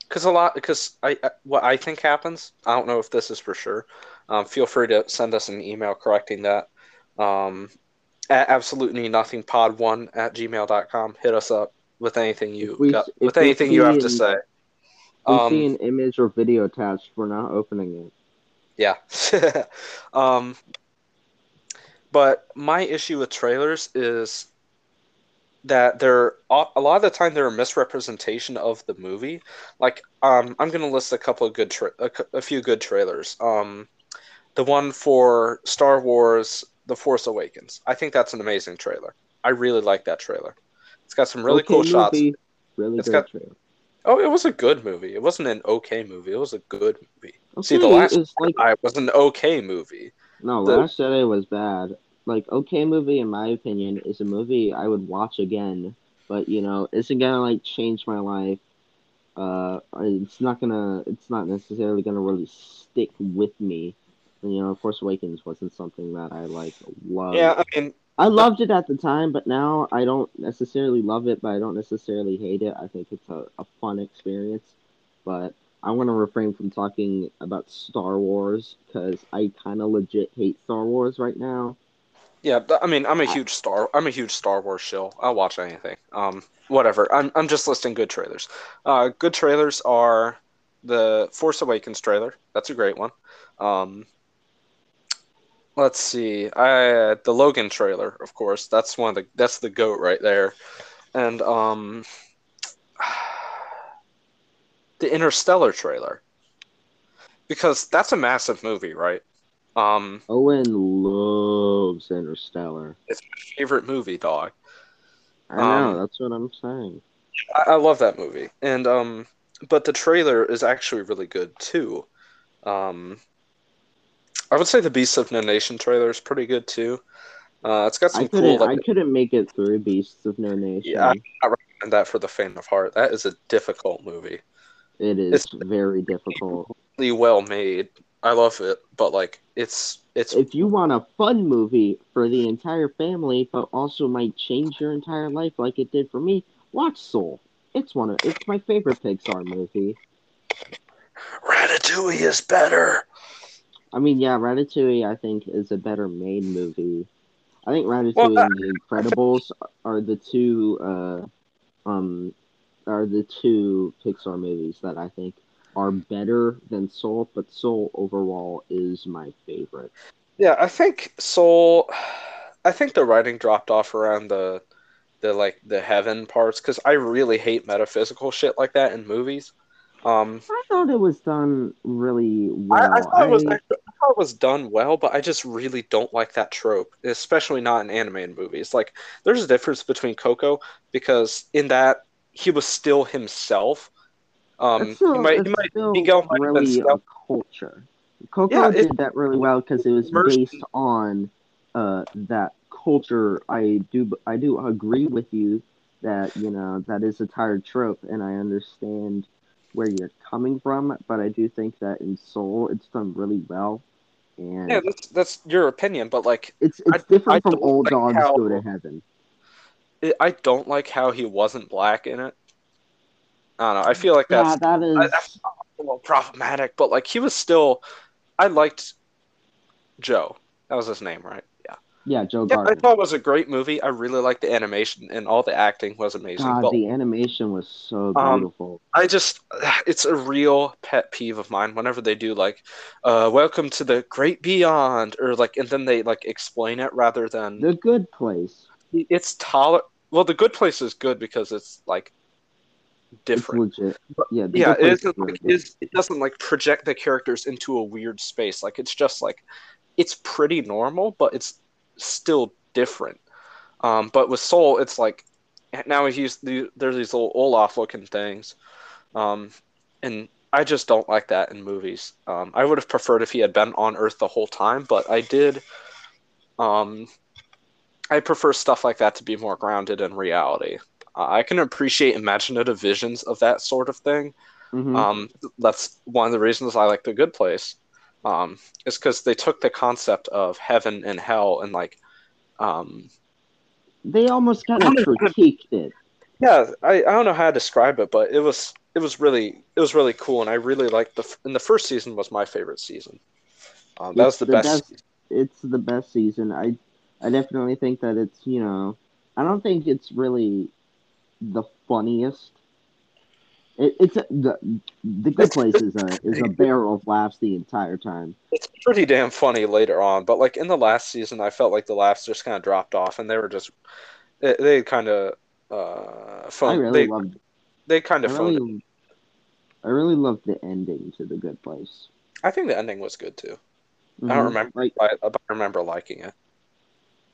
because a lot, because I I- what I think happens. I don't know if this is for sure. Um, feel free to send us an email correcting that. Um, at absolutely nothing pod one at gmail.com. Hit us up with anything you we- got, with anything you have to say. If we Um, see an image or video attached, we're not opening it. Yeah. *laughs* um, but my issue with trailers is that they're a lot of the time they're a misrepresentation of the movie. Like, um, I'm gonna list a couple of good, tra- a, a few good trailers. Um, the one for Star Wars: The Force Awakens. I think that's an amazing trailer. I really like that trailer. It's got some really Okay cool shots. Really It's good got- trailer. Oh, it was a good movie. It wasn't an okay movie. It was a good movie. See, the Okay, last it's like I was an okay movie. no, the- Last Jedi was bad. Like okay movie, in my opinion, is a movie I would watch again, but you know, isn't gonna like change my life. uh, it's not gonna, it's not necessarily gonna really stick with me. You know, Force Awakens wasn't something that I like loved. Yeah, I mean, I loved it at the time, but now I don't necessarily love it, but I don't necessarily hate it. I think it's a, a fun experience, but I want to refrain from talking about Star Wars because I kind of legit hate Star Wars right now. Yeah, I mean, I'm a huge Star. I'm a huge Star Wars shill. I'll watch anything. Um, whatever. I'm I'm just listing good trailers. Uh, good trailers are the Force Awakens trailer. That's a great one. Um, let's see. I the Logan trailer, of course. That's one of the that's the goat right there, and um, *sighs* the Interstellar trailer, because that's a massive movie, right? Um, Owen loves Interstellar. It's my favorite movie, dog. I know. Um, that's what I'm saying. I, I, love that movie, and um, but the trailer is actually really good too. Um, I would say the Beasts of No Nation trailer is pretty good too. Uh, it's got some I cool. Like, I couldn't make it through Beasts of No Nation. Yeah, I, I recommend that for the faint of heart. That is a difficult movie. It is it's very difficult. Really well made. I love it, but like it's it's. If you want a fun movie for the entire family, but also might change your entire life, like it did for me, watch Soul. It's one of it's my favorite Pixar movie. Ratatouille is better. I mean, yeah, Ratatouille I think is a better made movie. I think Ratatouille well, and The Incredibles are the two uh, um are the two Pixar movies that I think are better than Soul, but Soul overall is my favorite. Yeah, I think Soul. I think the writing dropped off around the the like the heaven parts because I really hate metaphysical shit like that in movies. Um, I thought it was done really well. I, I thought it was. I, I thought it was done well, but I just really don't like that trope, especially not in animated movies. Like, there's a difference between Coco because in that he was still himself. Um, still, he might, he might, Miguel might really a culture. Coco yeah, did that really well because it was based on uh, that culture. I do, I do agree with you that you know that is a tired trope, and I understand where you're coming from, but I do think that in Soul it's done really well. And yeah, that's that's your opinion, but like it's it's I, different I from Old like Dogs how, Go to Heaven. I don't like how he wasn't black in it. I don't know. I feel like that's, yeah, that is... that's a little problematic, but like he was still. I liked Joe. That was his name, right? Yeah. Joe yeah, I thought it was a great movie. I really liked the animation and all the acting was amazing. God, but, the animation was so um, beautiful. Um, I just, *sighs* it's a real pet peeve of mine whenever they do like, uh, "Welcome to the Great Beyond," or like, and then they like explain it rather than the Good Place. It's toler. Well, the Good Place is good because it's like different. It's legit. Yeah, yeah. It isn't like it doesn't like project the characters into a weird space. Like it's just like it's pretty normal, but it's still different. Um, but with Soul, it's like now he's the, there's these little Olaf looking things, um, and I just don't like that in movies. Um, I would have preferred if he had been on Earth the whole time, but I did. Um, I prefer stuff like that to be more grounded in reality. Uh, I can appreciate imaginative visions of that sort of thing. Mm-hmm. Um, that's one of the reasons I like The Good Place. Um, is because they took the concept of heaven and hell and like, um, they almost kind of critiqued it. Yeah, I, I don't know how to describe it, but it was it was really it was really cool, and I really liked the. And the first season was my favorite season. Um, that it's was the, the best. best it's the best season. I I definitely think that it's you know I don't think it's really the funniest. It, it's a, the the good place is a is a barrel of laughs the entire time. It's pretty damn funny later on, but like in the last season, I felt like the laughs just kind of dropped off, and they were just they, they kind of uh fun. I really they, loved. They kind of I really, I really loved the ending to the Good Place. I think the ending was good too. Mm-hmm. I don't remember. Like, I, I remember liking it.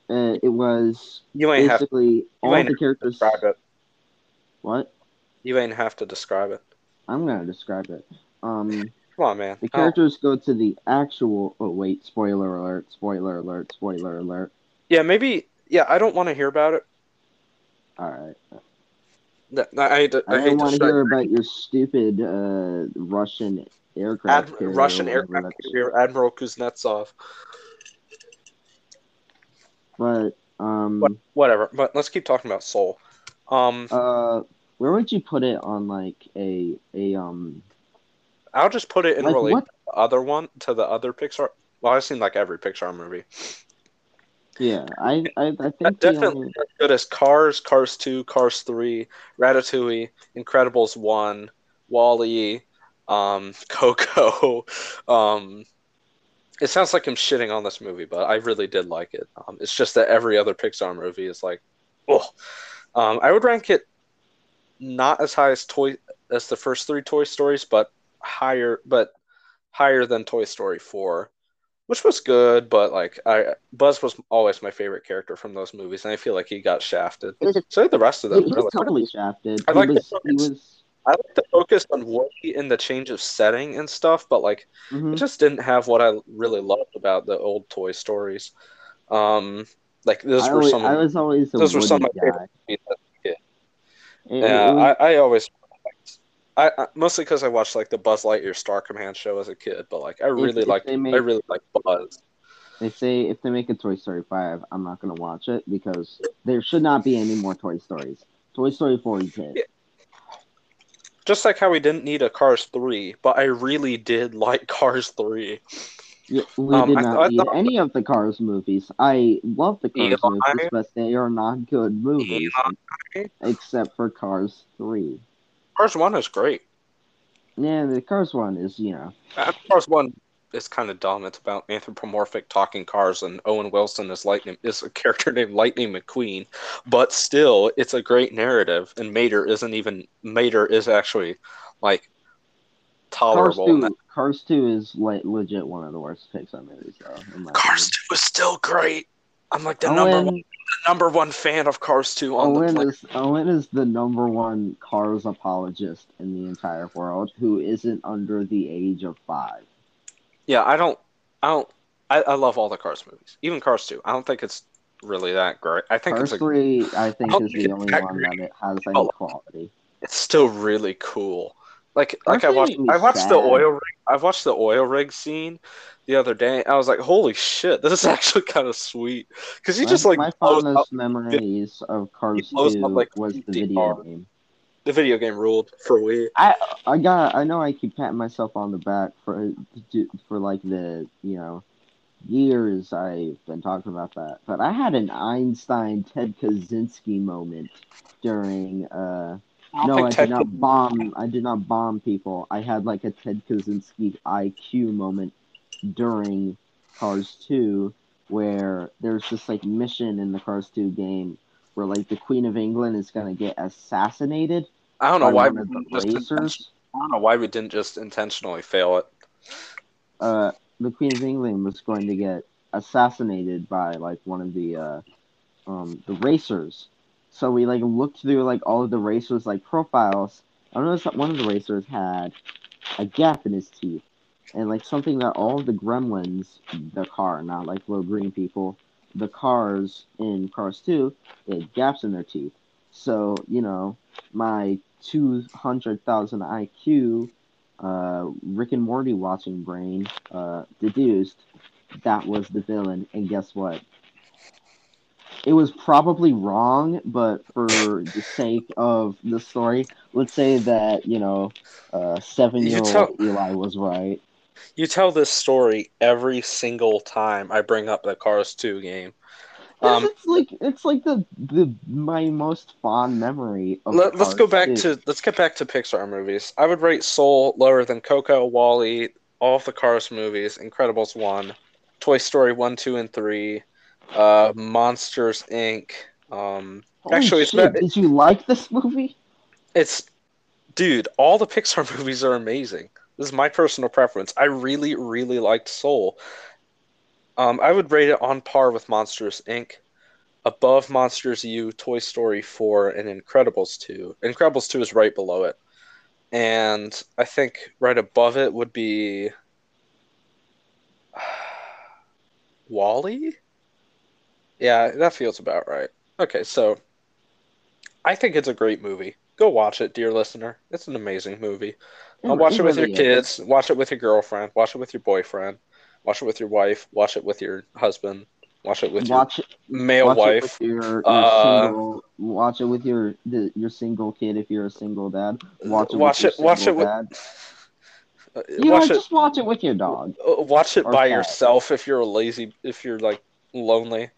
Uh, it was you ain't basically have, all the characters. What? You ain't have to describe it. I'm gonna describe it. Um, come on, man. The characters oh. go to the actual. Oh wait! Spoiler alert! Spoiler alert! Spoiler alert! Yeah, maybe. Yeah, I don't want to hear about it. All right. I, I, hate I I don't want to hear about your stupid uh, Russian aircraft. Ad- carrier Russian aircraft carrier Admiral Kuznetsov. But um, What- Whatever, but let's keep talking about Soul. Um, uh, where would you put it on like a a um I'll just put it in like relation what? other one to the other Pixar. Well, I've seen like every Pixar movie. Yeah, I I, I think the definitely as good as Cars, Cars Two, Cars Three, Ratatouille, Incredibles One, Wall-E, um, *laughs* Coco. Um, it sounds like I'm shitting on this movie, but I really did like it. Um, it's just that every other Pixar movie is like, oh. Um, I would rank it not as high as Toy as the first three Toy Stories, but higher, but higher than Toy Story Four, which was good. But like, I Buzz was always my favorite character from those movies, and I feel like he got shafted. Was- So the rest of he them. was really. totally shafted. I like the was he focus. was I like the focus on Woody and the change of setting and stuff, but like mhm. it just didn't have what I really loved about the old Toy Stories. Um, like those I, were always, some. I was always a those were some of my guy. movies as a kid. It- Yeah, I, I always. I, I mostly because I watched like the Buzz Lightyear Star Command show as a kid, but like I really like I really like Buzz. They say if they make a Toy Story 5, I'm not going to watch it because there should not be any more Toy Stories. Toy Story 4 is it. Yeah. Just like how we didn't need a Cars three, but I really did like Cars three. Yeah, we Um, did not need any of the Cars movies. I love the Cars Eli? movies, but they are not good movies, Eli? except for Cars 3. Cars one is great. Yeah, the Cars one is, you know, Uh, Cars one is kind of dumb. It's about anthropomorphic talking cars, and Owen Wilson is Lightning is a character named Lightning McQueen. But still, it's a great narrative, and Mater isn't even Mater is actually like tolerable. in 2. Cars 2 is like legit one of the worst Pixar movies, though. in my Cars opinion. two is still great. I'm like the number one the number one fan of Cars two on the Owen planet. is Owen is the number one Cars apologist in the entire world who isn't under the age of five. Yeah, I don't, I don't, I, I love all the Cars movies, even Cars two. I don't think it's really that great. I think Cars it's a, three, I think, don't is think the only one great. that it has any Oh. quality. it's still really cool. Like, like I watched, I watched the oil rig. I watched the oil rig scene the other day. I was like, holy shit, this is *laughs* actually kind of sweet because he my, just like my fondest up. memories of Cars two up, like, was the video game. The video game ruled for Wii. I I got. I know I keep patting myself on the back for for like the you know years I've been talking about that, but I had an Einstein Ted Kaczynski moment during. uh I No, I Ted did not bomb. I did not bomb people. I had like a Ted Kaczynski IQ moment during Cars 2, where there's this like mission in the Cars 2 game where like the Queen of England is gonna get assassinated I don't know why we just racers. I don't know why we didn't just intentionally fail it. Uh, the Queen of England was going to get assassinated by like one of the uh, um, the racers. So we like looked through like all of the racers like profiles. I noticed that one of the racers had a gap in his teeth, and like something that all of the Gremlins, the car, not like little green people, the cars in Cars Two, they had gaps in their teeth. So you know, my two hundred thousand IQ, uh, Rick and Morty watching brain, uh, deduced that was the villain. And guess what? It was probably wrong, but for the sake of the story, let's say that you know, uh, seven-year-old tell- Eli was right. You tell this story every single time I bring up the Cars 2 game. Um, it's like it's like the the my most fond memory of. Let, us go back 2. to let's get back to Pixar movies. I would rate Soul lower than Coco, Wall-E, all of the Cars movies, Incredibles one, Toy Story one, two, and three, uh, Monsters Inc. Um, Holy actually, it's shit, did you like this movie? it's dude, all the Pixar *laughs* movies are amazing. This is my personal preference. I really, really liked Soul. Um, I would rate it on par with Monsters Inc. Above Monsters U, Toy Story 4, and Incredibles 2. Incredibles 2 is right below it. And I think right above it would be *sighs* Wall-E? Yeah, that feels about right. Okay, so I think it's a great movie. Go watch it, dear listener. It's an amazing movie. Uh, watch it, with your kids. Watch it with your girlfriend. Watch it with your boyfriend. Watch it with your wife. Watch it with your husband. Watch it with Watch it. your male watch wife. it with your, your Uh, single. Watch it with your the, your single kid if you're a single dad. Watch it. Watch with it- Your watch it Dad. Uh, You watch know, it. just watch it with your dog. uh, Watch it by cat. yourself if you're a lazy. If you're like lonely.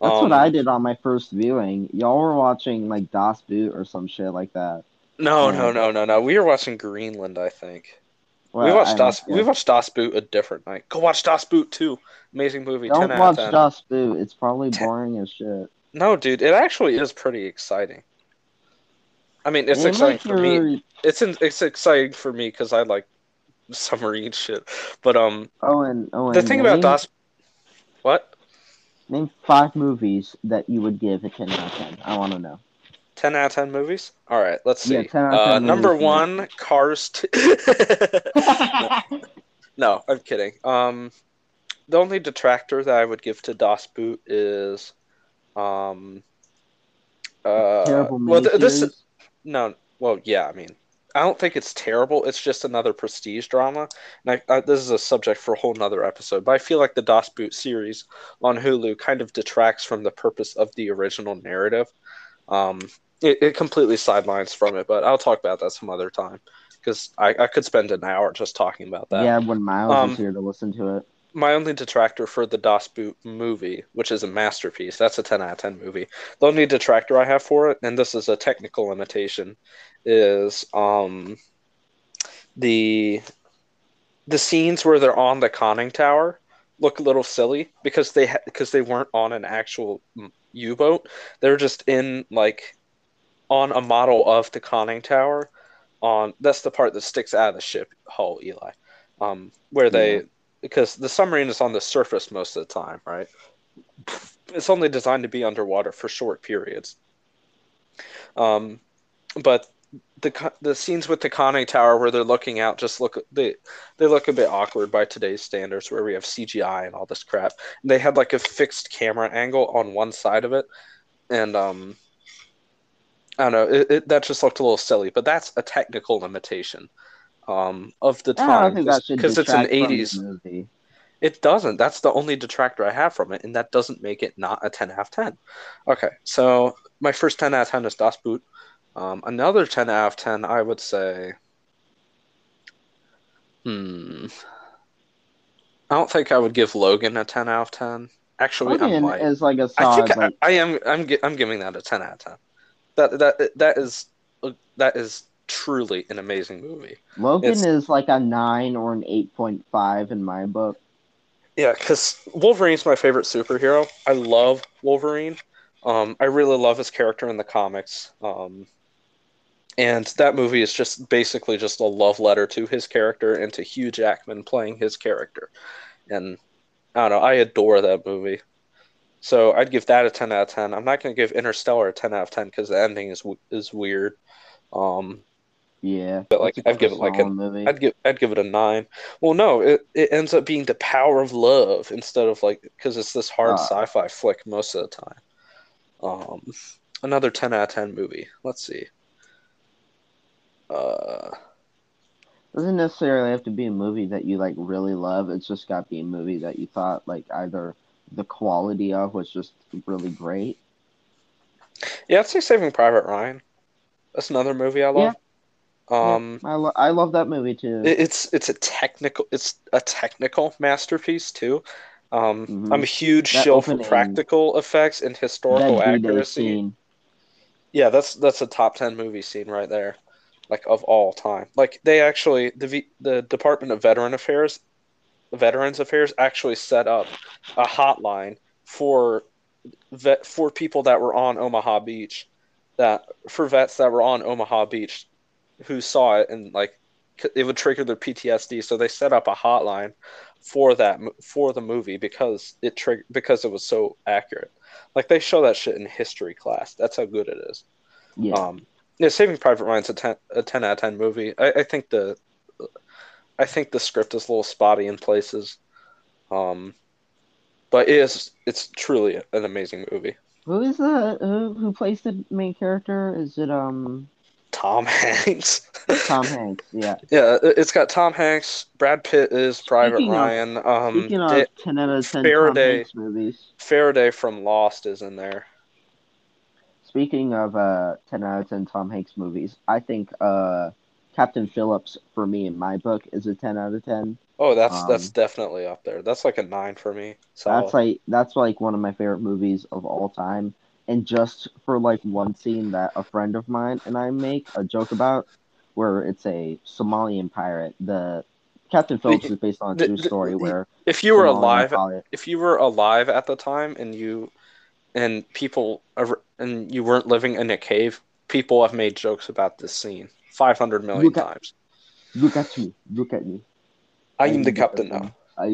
That's Um, what I did on my first viewing. Y'all were watching like Das Boot or some shit like that. No, Yeah. no, no, no, no. We were watching Greenland, I think. Well, we watched don't Das. care. We watched Das Boot a different night. Go watch Das Boot too. Amazing movie. Don't 10 out watch of 10. Das Boot. It's probably boring as shit. No, dude, it actually is pretty exciting. I mean, it's exciting for me. It's in, it's exciting for me because I like *laughs* submarine shit. But um, oh Owen, Owen. the thing about Das, what Name five movies that you would give a 10 out of 10. I want to know. ten out of ten movies? All right, let's see. Yeah, 10 out of uh, 10 number movies, yeah. one, Cars. Two. *laughs* no, I'm kidding. Um, the only detractor that I would give to Das Boot is, um, uh, Terrible well, th- this miniseries. No, well, yeah. I mean, I don't think it's terrible. It's just another prestige drama, and I, I, this is a subject for a whole nother episode. But I feel like the Das Boot series on Hulu kind of detracts from the purpose of the original narrative. Um, it, it completely sidelines from it, but I'll talk about that some other time because I, I could spend an hour just talking about that. Yeah, when Miles Um, was here to listen to it. My only detractor for the Das Boot movie, which is a masterpiece, that's a 10 out of 10 movie. The only detractor I have for it, and this is a technical limitation, is um the the scenes where they're on the conning tower look a little silly because they ha- because they weren't on an actual U-boat. They're just in like on a model of the conning tower. On that's the part that sticks out of the ship hull, Eli. Um, where they Yeah. Because the submarine is on the surface most of the time, right? It's only designed to be underwater for short periods. Um, but the the scenes with the conning tower where they're looking out just look they they look a bit awkward by today's standards where we have CGI and all this crap. They had like a fixed camera angle on one side of it, and um, I don't know it, it, that just looked a little silly. But that's a technical limitation um, of the I time think that should because it's an the '80s. movie. It doesn't. That's the only detractor I have from it, and that doesn't make it not a 10 out of 10. Okay, so my first 10 out of 10 is Das Boot. Um, another 10 out of 10, I would say. Hmm. I don't think I would give Logan a 10 out of 10. Actually, I Logan might. is like a I solid, think like, I, I am. I'm. I'm giving that a 10 out of 10. That that that is that is truly an amazing movie. Logan it's- is like a nine or an eight point five in my book. Yeah, because Wolverine's my favorite superhero. I love Wolverine. Um, I really love his character in the comics. Um, and that movie is just basically just a love letter to his character and to Hugh Jackman playing his character. And I don't know, I adore that movie. So I'd give that a 10 out of 10. I'm not going to give Interstellar a 10 out of 10 because the ending is is weird. Um, Yeah, But, like, a I'd give it, like, an- movie. I'd give I'd give it a nine. Well, no, it, it ends up being the power of love instead of like because it's this hard Ah. sci-fi flick most of the time. Um, another ten out of ten movie. Let's see. Uh, doesn't necessarily have to be a movie that you like really love. It's just got to be a movie that you thought like either the quality of was just really great. yeah, I'd say Saving Private Ryan. That's another movie I love. Um, I lo- I love that movie too. it- it's it's a technical it's a technical masterpiece too. Um, Mhm. I'm a huge That shill for practical effects and historical accuracy. scene. Yeah, that's that's a top ten movie scene right there, like of all time. Like they actually the v, the Department of Veteran Affairs, Veterans Affairs actually set up a hotline for vet for people that were on Omaha Beach, that for vets that were on Omaha Beach, who saw it and like it would trigger their PTSD. So they set up a hotline for that for the movie because it triggered because it was so accurate. Like they show that shit in history class. That's how good it is. Yeah, Um, yeah, Saving Private Ryan's a ten a ten out of ten movie. I, I think the I think the script is a little spotty in places. Um, but it is it's truly an amazing movie. who is the who who plays the main character? Is it um Tom Hanks. Tom Hanks. Yeah. *laughs* yeah, it- it's got Tom Hanks. Brad Pitt is Private Speaking of- Ryan. um, Speaking of Da- ten out of ten Faraday- Tom Hanks movies. Faraday from Lost is in there. Speaking of uh, 10 out of 10 Tom Hanks movies, I think uh, Captain Phillips, for me in my book, is a 10 out of 10. Oh, that's Um, that's definitely up there. That's like a nine for me. Solid. That's like that's like one of my favorite movies of all time. And just for like one scene that a friend of mine and I make a joke about, where it's a Somalian pirate. The Captain Phillips is based on a the- true story the- where if you were Somalian alive, pilot- if you were alive at the time and you and people and you weren't living in a cave, people have made jokes about this scene 500 million Look at- times. Look at me, look at me. I am the captain now. I,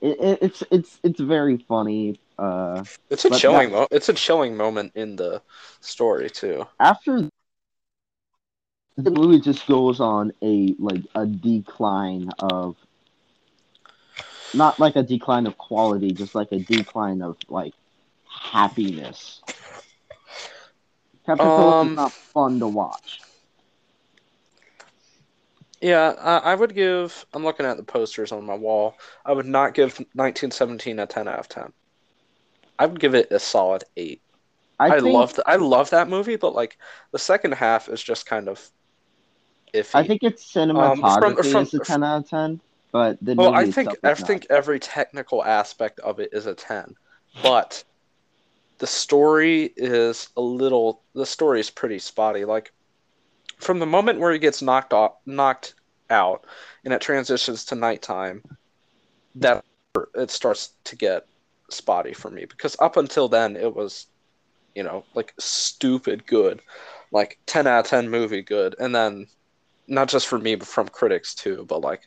it, it's it's it's very funny. Uh, It's a chilling that- mo- it's a chilling moment in the story too. after the movie just goes on a like a decline of not like a decline of quality, just like a decline of like happiness. Captain Um, is not fun to watch. Yeah, I, I would give. I'm looking at the posters on my wall. I would not give 1917 a 10 out of 10. I would give it a solid eight. I, I, think, love I love that movie, but like the second half is just kind of iffy. I think its cinematography from- from- is a ten out of ten, but the well, I think I think every technical aspect of it is a 10, but the story is a little. The story is pretty spotty. Like from the moment where he gets knocked off, knocked out, and it transitions to nighttime, that it starts to get spotty for me because up until then it was, you know, like stupid good, like ten out of ten movie good, and then not just for me but from critics too. But like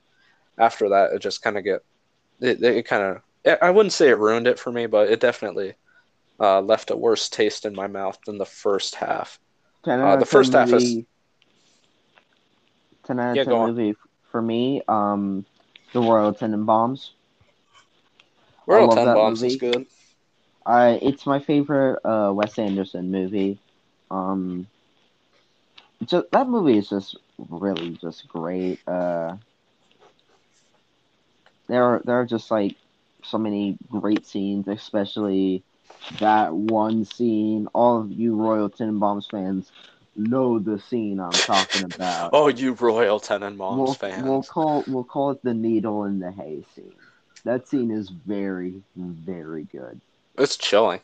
after that, it just kind of get it. It kind of I wouldn't say it ruined it for me, but it definitely uh, left a worse taste in my mouth than the first half. 10 Uh, the of 10 first half is- 10 out of Yeah, 10 go on. movie for me, um, The Royal Tenenbaums. Royal love that movie. is good. I it's my favorite uh, Wes Anderson movie. Um, just, that movie is just really just great. Uh, there are there are just like so many great scenes, especially that one scene. All of you Royal Tenenbaums fans know the scene I'm talking about. Oh, you Royal Tenenbaums we'll, fans! we'll call we'll call it the needle in the hay scene. That scene is very very good. It's chilling.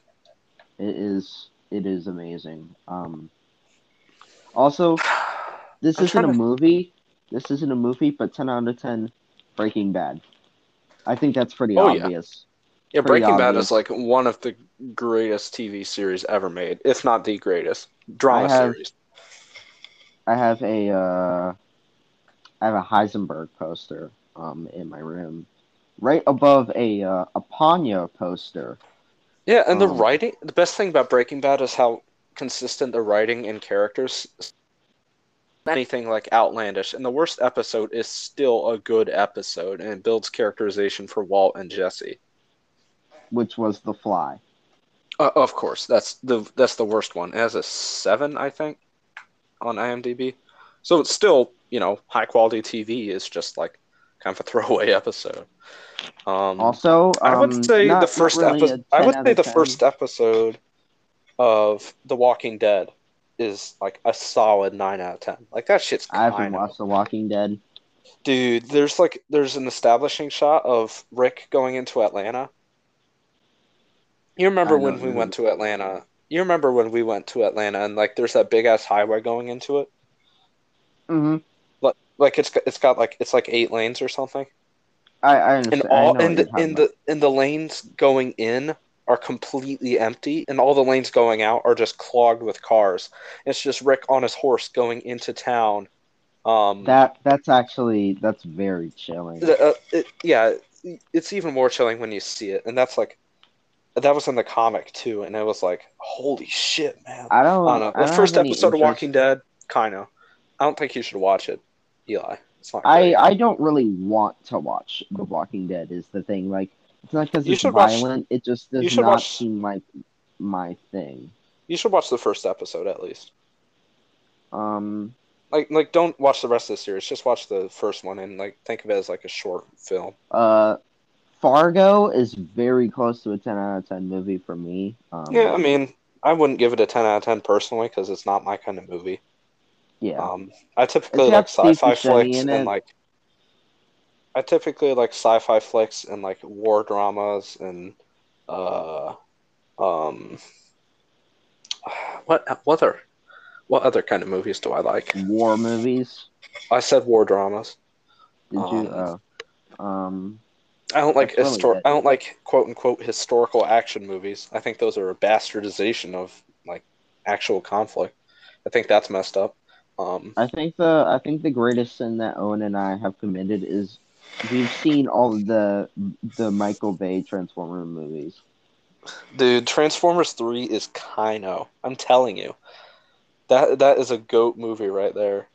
It is it is amazing. Um also this I'm isn't a to- movie. This isn't a movie, but ten out of ten Breaking Bad. I think that's pretty Oh, obvious. Yeah, Pretty Breaking Bad is like one of the greatest TV series ever made, if not the greatest drama I have- series. I have a uh I have a Heisenberg poster um in my room. Right above a uh, a Ponyo poster. Yeah, and the Um, writing. The best thing about Breaking Bad is how consistent the writing and characters. Anything like outlandish, and the worst episode is still a good episode, and it builds characterization for Walt and Jesse. which was The Fly. Uh, of course, that's the that's the worst one. It has a seven, I think, on IMDb. So it's still you know high quality TV. It's just like kind of a *laughs* throwaway episode. Um, Also, I um, would say not- the first really episode. I would say of the 10. first episode of The Walking Dead is like a solid nine out of ten. Like that shit's I haven't watched The Walking Dead. dude. There's like there's an establishing shot of Rick going into Atlanta. You remember when we went to Atlanta? You remember when we went to Atlanta and like there's that big ass highway going into it? hmm Like like it's got, like it's like eight lanes or something. I, I and understand. I all and the, in the in the lanes going in are completely empty and all the lanes going out are just clogged with cars it's just rick on his horse going into town um. That that's actually that's very chilling. uh, it, yeah it's even more chilling when you see it and that's like that was in the comic too and it was like holy shit man I don't. I don't know. The first episode of Walking Dead, kind of. I don't think you should watch it, Eli. I. I don't really want to watch The Walking Dead. Is the thing like it's not because it's should watch- violent. it just does not watch- seem like my thing. You should watch the first episode at least. Um, Like like don't watch the rest of the series. Just watch the first one and like think of it as like a short film. Uh, Fargo is very close to a ten out of ten movie for me. Um, Yeah, I mean, I wouldn't give it a ten out of ten personally because it's not my kind of movie. Yeah. Um, I typically like sci-fi flicks and it. like. I typically like sci-fi flicks and like war dramas and uh, um, what what other what other kind of movies do I like? War movies. I said war dramas. Did you? Um, Oh, um, I don't like histor- I don't like quote unquote historical action movies. I think those are a bastardization of like actual conflict. I think that's messed up. Um, I think the I think the greatest sin that Owen and I have committed is we've seen all of the the Michael Bay Transformer movies. dude, Transformers Three is Kino. I'm telling you, that that is a goat movie right there.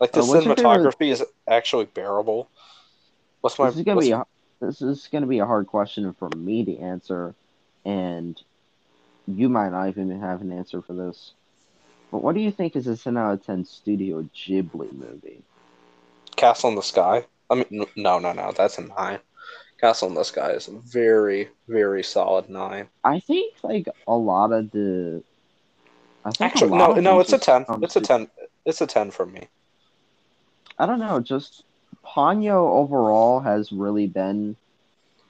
Like the Uh, cinematography is actually bearable. What's my this is gonna be a, this is gonna be a hard question for me to answer, and you might not even have an answer for this. But what do you think is a ten out of ten Studio Ghibli movie? Castle in the Sky? I mean, no, no, no. That's a nine. Castle in the Sky is a very, very solid nine. I think like a lot of the. Actually, no, no. It's a ten. It's a to- ten. It's a ten for me. I don't know, just Ponyo overall has really been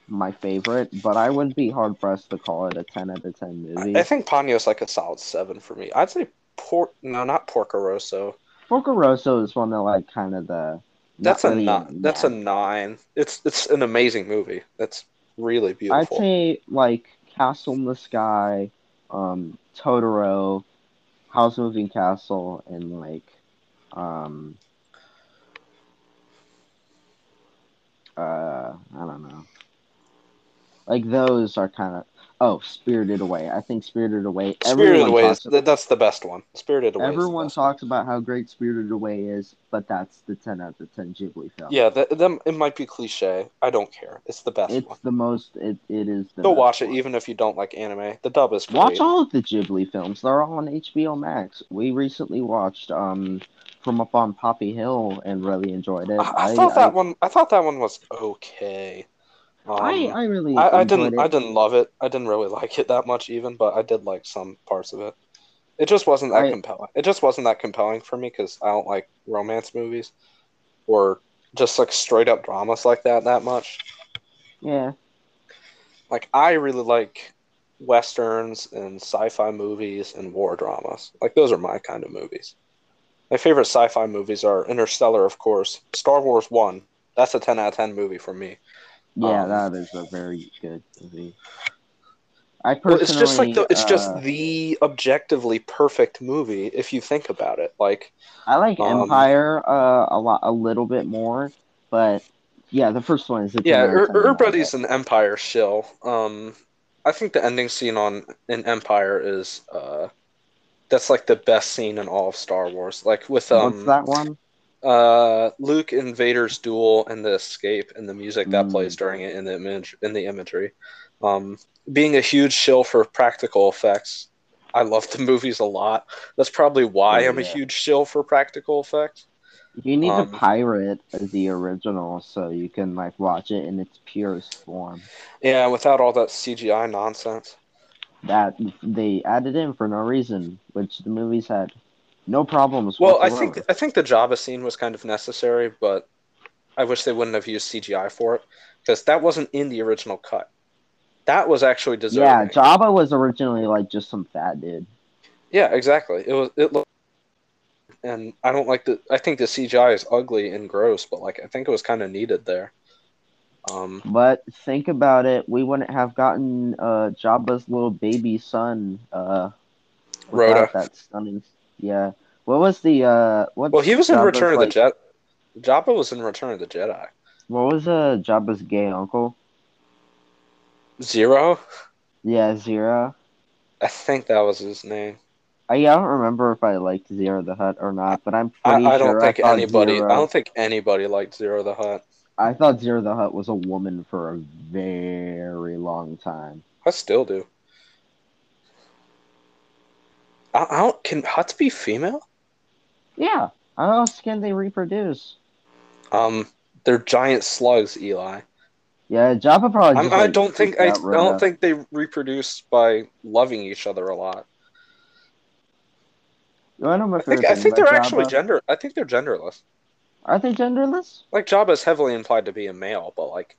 my favorite, but I wouldn't be hard pressed to call it a ten out of ten movie. I, think Ponyo's like a solid seven for me. I'd say Por. No, not Porco Rosso. Porco Rosso is one of like kind of the. That's a really nine. That's a nine. It's it's an amazing movie. That's really beautiful. I'd say like Castle in the Sky, um, Totoro, Howl's Moving Castle, and like, um, uh, I don't know. Like those are kind of oh, Spirited Away. I think Spirited Away. Spirited Away is th- that's the best one. Spirited Away. Everyone talks about how great Spirited Away is, but that's the ten out of ten Ghibli film. Yeah, th- them. It might be cliche. I don't care. It's the best it's one. the most. It, it is the. Go watch it, one. even if you don't like anime. The dub is great. Watch all of the Ghibli films. They're all on HBO Max. We recently watched um From Up on Poppy Hill and really enjoyed it. I, I thought that one. I thought that one was okay. Um, I, I really I, I didn't. it. I didn't love it. I didn't really *laughs* like it that much, even. But I did like some parts of it. It just wasn't that I- compelling. It just wasn't that compelling for me because I don't like romance movies, or just like straight up dramas like that that much. Yeah. Like I really like westerns and sci-fi movies and war dramas. Like those are my kind of movies. My favorite sci-fi movies are Interstellar, of course. Star Wars One. That's a ten out of ten movie for me. Yeah, Um, that is a very good movie. I Well, personally, it's just like the, it's uh, just the objectively perfect movie if you think about it. Like I like um, Empire uh, a lot, a little bit more, but yeah, the first one is a 10 yeah, out of er, 10 in my everybody's an Empire shill. Um, I think the ending scene on in Empire is uh, that's like the best scene in all of Star Wars. Like with um, What's that one? Uh Luke and Vader's duel and the escape and the music that Mm. plays during it in the image in the imagery. Um being a huge shill for practical effects. I love the *laughs* movies a lot. That's probably why Oh, I'm a huge shill for practical effects. You need um, to pirate the original so you can like watch it in its purest form. Yeah, without all that CGI nonsense. That they added in for no reason, which the movies had no problems. Well, I think I think the Jabba scene was kind of necessary, but I wish they wouldn't have used CGI for it because that wasn't in the original cut. That was actually deserving. yeah, Jabba was originally like just some fat dude. Yeah, exactly. It was it looked and I don't like the I think the CGI is ugly and gross, but like I think it was kind of needed there. Um But think about it, we wouldn't have gotten uh Jabba's little baby son uh Rotta. that stunning yeah. What was the uh what well, he was in Jabba's, Return of the Jet. Jabba was in Return of the Jedi. What was uh Jabba's gay uncle? Ziro? Yeah, Ziro. I think that was his name. I, I don't remember if I liked Ziro the Hutt or not, but I'm I, pretty I don't sure think thought anybody Ziro, I don't think anybody liked Ziro the Hutt. I thought Ziro the Hutt was a woman for a very long time. I still do. I, I don't can Hutts be female? Yeah. How else can they reproduce? Um, they're giant slugs, Eli. Yeah, Jabba probably. I'm, Just, I don't think freaked I, I don't think they reproduce by loving each other a lot. Know I think I think they're about actually gender. I think they're genderless. Are they genderless? Like Jabba is heavily implied to be a male, but like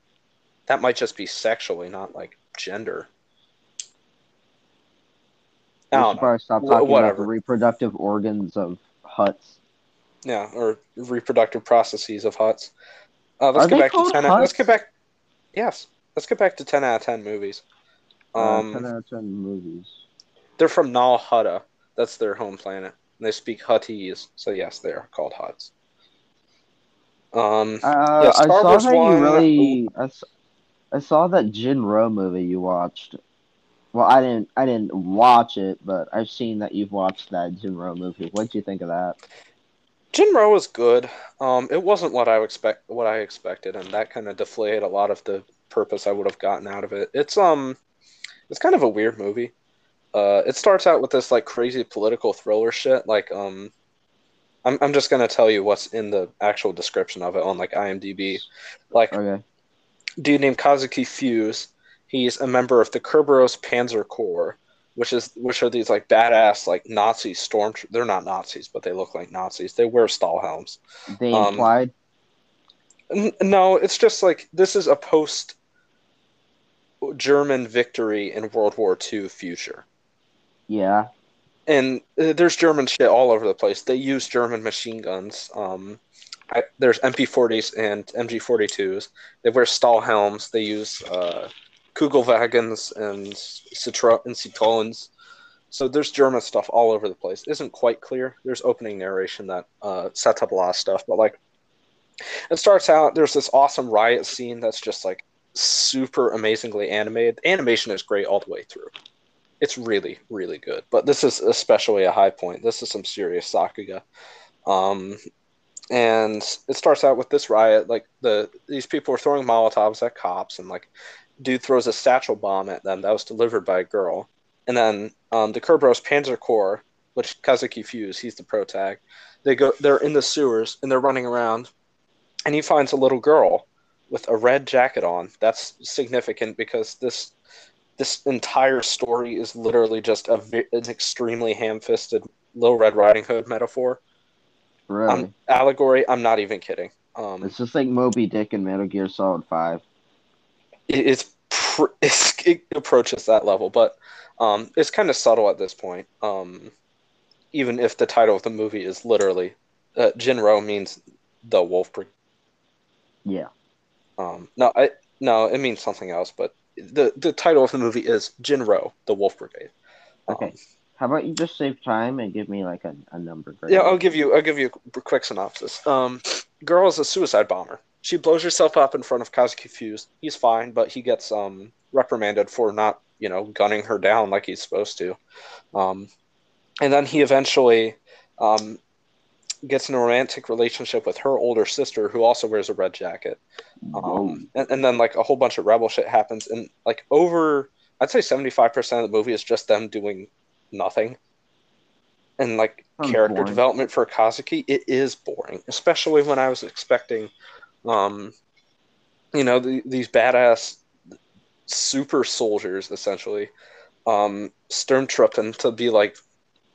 that might just be sexually, not like gender. I should probably stop talking about the reproductive organs of Hutts. Yeah, or reproductive processes of Hutts. Uh, let's Are get back to ten. Let's get back. Yes, let's get back to ten out of ten movies. Uh, Um, 10 out of 10 movies. they're from Nal Hutta. That's their home planet. And they speak Huttese, so yes, they are called Hutts. Um, Uh, Yeah, I saw Wars that one- you really. I, I saw that Jin-Roh movie you watched. Well, I didn't. I didn't watch it, but I've seen that you've watched that Jin-Roh movie. What'd you think of that? Jin-Roh was good. Um, it wasn't what I expect what I expected, and that kind of deflated a lot of the purpose I would have gotten out of it. It's um, it's kind of a weird movie. Uh, it starts out with this like crazy political thriller shit. Like um, I'm I'm just gonna tell you what's in the actual description of it on like IMDb. Like Okay. dude named Kazuki Fuse. He's a member of the Kerberos Panzer Corps, which is which are these like badass like Nazi storm. They're not Nazis, but they look like Nazis. They wear Stahlhelms. They Um, implied. N- No, it's just like this is a post German victory in World War II future. Yeah. And uh, there's German shit all over the place. They use German machine guns. Um, I, there's MP40s and MG42s. They wear Stahlhelms. They use uh, Kugelwagons and Citro and Citroens. So there's German stuff all over the place. Isn't quite clear. There's opening narration that uh, sets up a lot of stuff, but like it starts out. There's this awesome riot scene that's just like super amazingly animated. Animation is great all the way through. It's really, really good. But this is especially a high point. This is some serious Sakuga. Um, and it starts out with this riot. Like the these people are throwing Molotovs at cops, and like dude throws a satchel bomb at them that was delivered by a girl. And then um, the Kerberos Panzer Corps, which Kazuki Fuse, he's the pro tag. They go. They're in the sewers and they're running around, and he finds a little girl with a red jacket on. That's significant because this this entire story is literally just a an extremely ham-fisted Little Red Riding Hood metaphor. Really. Um, allegory. I'm not even kidding. Um, it's just like Moby Dick in Metal Gear Solid Five. It, it's, pr- it's it approaches that level, but um, it's kind of subtle at this point. Um, even if the title of the movie is literally uh, Jin-Roh means the Wolf Brigade. Yeah. Um, no, I no, it means something else, but the the title of the movie is Jin-Roh, the Wolf Brigade. Um, Okay. How about you just save time and give me like a, a number? grade? Yeah, I'll give you I'll give you a quick synopsis. Um, girl is a suicide bomber. She blows herself up in front of Kazuki Fuse. He's fine, but he gets um reprimanded for not you know gunning her down like he's supposed to. Um, and then he eventually um gets in a romantic relationship with her older sister, who also wears a red jacket. Um, and, and then like a whole bunch of rebel shit happens, and like over I'd say seventy five percent of the movie is just them doing nothing. And like Sounds character boring. development for Kazuki, it is boring, especially when I was expecting, um, you know, the, these badass super soldiers essentially, um, Sturmtruppen to be like,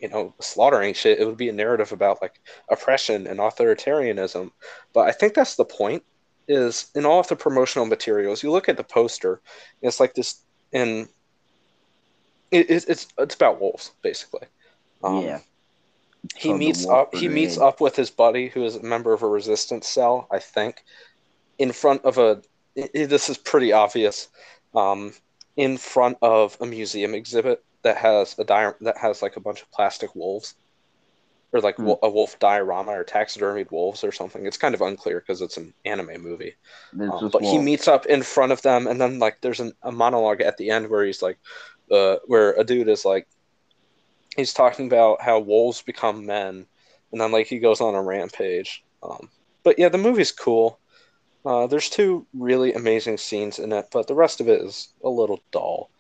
you know, slaughtering shit. It would be a narrative about like oppression and authoritarianism. But I think that's the point. Is in all of the promotional materials, you look at the poster, it's like this, and it, it's it's about wolves basically. Um, yeah. He meets up he meets up with his buddy who is a member of a resistance cell i think in front of a this is pretty obvious um, in front of a museum exhibit that has a di- that has like a bunch of plastic wolves or like Hmm. a wolf diorama or taxidermied wolves or something. It's kind of unclear because it's an anime movie. Um, but he meets up in front of them, and then like there's an, a monologue at the end where he's like, uh, where a dude is like, he's talking about how wolves become men, and then like he goes on a rampage. Um, but yeah, the movie's cool. Uh, there's two really amazing scenes in it, but the rest of it is a little dull.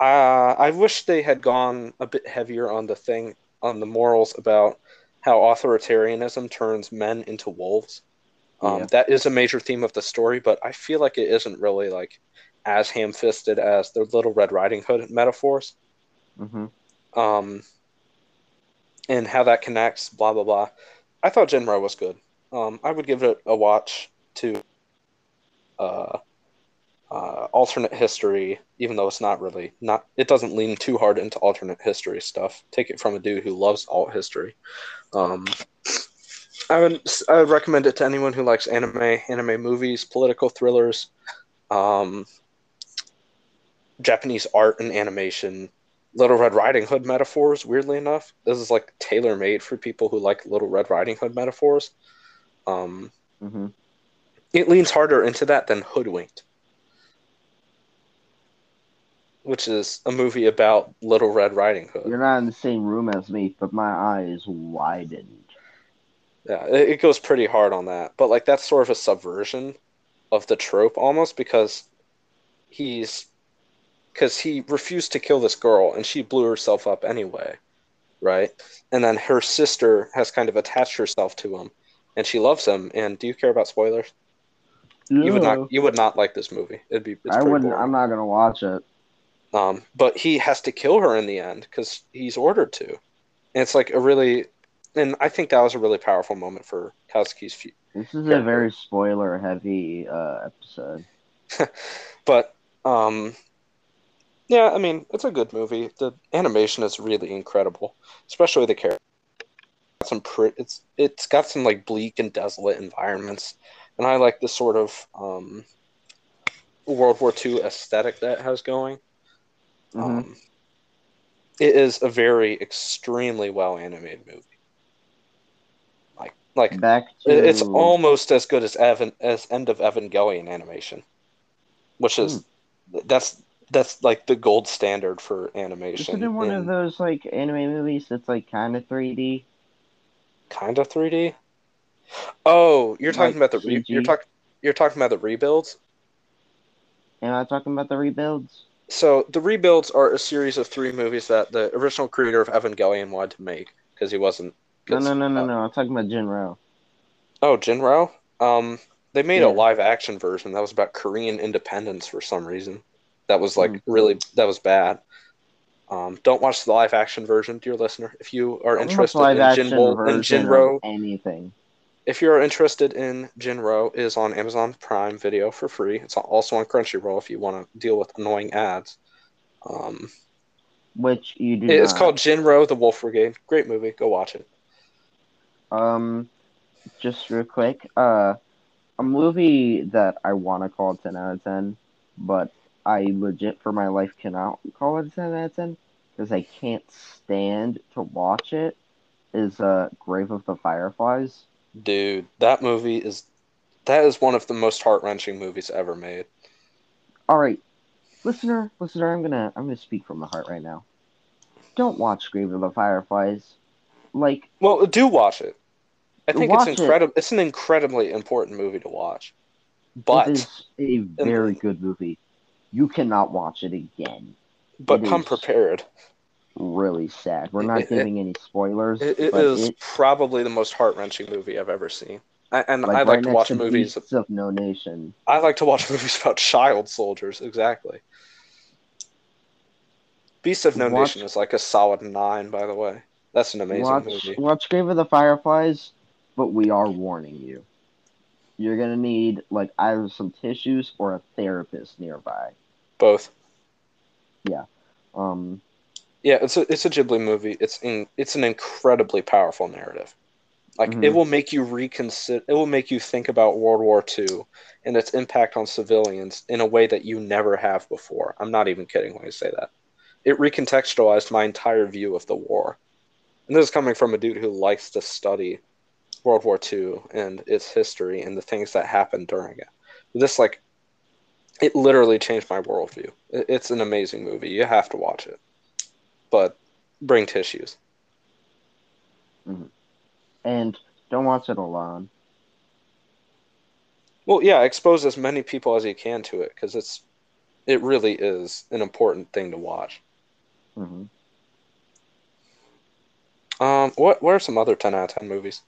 Uh, I wish they had gone a bit heavier on the thing on the morals about how authoritarianism turns men into wolves. Um, Yeah. That is a major theme of the story, but I feel like it isn't really like as ham-fisted as the Little Red Riding Hood metaphors. hmm Um, and how that connects, blah blah blah. I thought Jin-Roh was good. Um, I would give it a watch to uh, uh, alternate history, even though it's not really not. It doesn't lean too hard into alternate history stuff. Take it from a dude who loves alt history. Um, I would I would recommend it to anyone who likes anime, anime movies, political thrillers, um, Japanese art and animation, Little Red Riding Hood metaphors. Weirdly enough, this is like tailor made for people who like Little Red Riding Hood metaphors. Um, hmm it leans harder into that than Hoodwinked, which is a movie about Little Red Riding Hood. You're not in the same room as me, but my eyes widened. Yeah, it, it goes pretty hard on that. But like that's sort of a subversion of the trope almost because he's because he refused to kill this girl and she blew herself up anyway, right? And then her sister has kind of attached herself to him and she loves him. And do you care about spoilers? You would not you would not like this movie. It'd be I wouldn't. boring. I'm not gonna watch it. Um, but he has to kill her in the end because he's ordered to. And it's like a really, and I think that was a really powerful moment for Kazuki's fu- This is a very spoiler-heavy uh, episode. *laughs* But um, yeah, I mean, it's a good movie. The animation is really incredible, especially the character. Some pre- it's it's got some like bleak and desolate environments, and I like the sort of um, World War II aesthetic that it has going. Mhm. Um, it is a very extremely well animated movie. Like like Back to it's almost as good as Evan as End of Evangelion animation, which is that's that's like the gold standard for animation. Isn't it one of those like anime movies that's like kind of 3D? kind of 3D? Oh, you're talking Like about the re- you're talking you're talking about the rebuilds. Am I talking about the rebuilds? So the rebuilds are a series of three movies that the original creator of Evangelion wanted to make because he wasn't. No, no, no, no, no. I'm talking about Jin-Roh. Oh, Jin-Roh. Um, they made Yeah. a live action version that was about Korean independence for some reason. That was like Hmm. really that was bad. Um, don't watch the live action version, dear listener. If you are Don't interested in, Jin-Roh, in Jin-Roh, anything. if you are interested in Jin-Roh, is on Amazon Prime Video for free. It's also on Crunchyroll if you want to deal with annoying ads. Um, Which you do it's not. called Jin-Roh: The Wolf Brigade. Great movie. Go watch it. Um, just real quick, uh, a movie that I want to call 10 out of 10, but I legit for my life cannot call it a 10 out of 10 because I can't stand to watch it is uh, Grave of the Fireflies. Dude, that movie is that is one of the most heart wrenching movies ever made. All right, listener, listener, I'm gonna I'm gonna speak from the heart right now. Don't watch Grave of the Fireflies. Like, Well, do watch it. I think it's it. incredible. It's an incredibly important movie to watch. But it is a very good movie. You cannot watch it again. but it come prepared. Really sad. We're not It- it- giving any spoilers, It, it is it, probably the most heart wrenching movie I've ever seen. I, and like I like right to watch to movies. Beasts of No Nation. I like to watch *laughs* movies about child soldiers. Exactly. Beast of No Watch- Nation is like a solid nine, by the way. That's an amazing watch movie. watch Grave of the Fireflies, but we are warning you. You're gonna need like either some tissues or a therapist nearby. Both. Yeah. Um, Yeah, it's a it's a Ghibli movie. It's in, it's an incredibly powerful narrative. Like it Mhm. will make you reconsider. It will make you think about World War II and its impact on civilians in a way that you never have before. I'm not even kidding when I say that. It recontextualized my entire view of the war, and this is coming from a dude who likes to study World War II and its history and the things that happened during it. This like, it literally changed my worldview. It's an amazing movie. You have to watch it but bring tissues. and don't watch it alone. Well, yeah, expose as many people as you can to it because it's it really is an important thing to watch. hmm Um, what what are some other ten out of ten movies?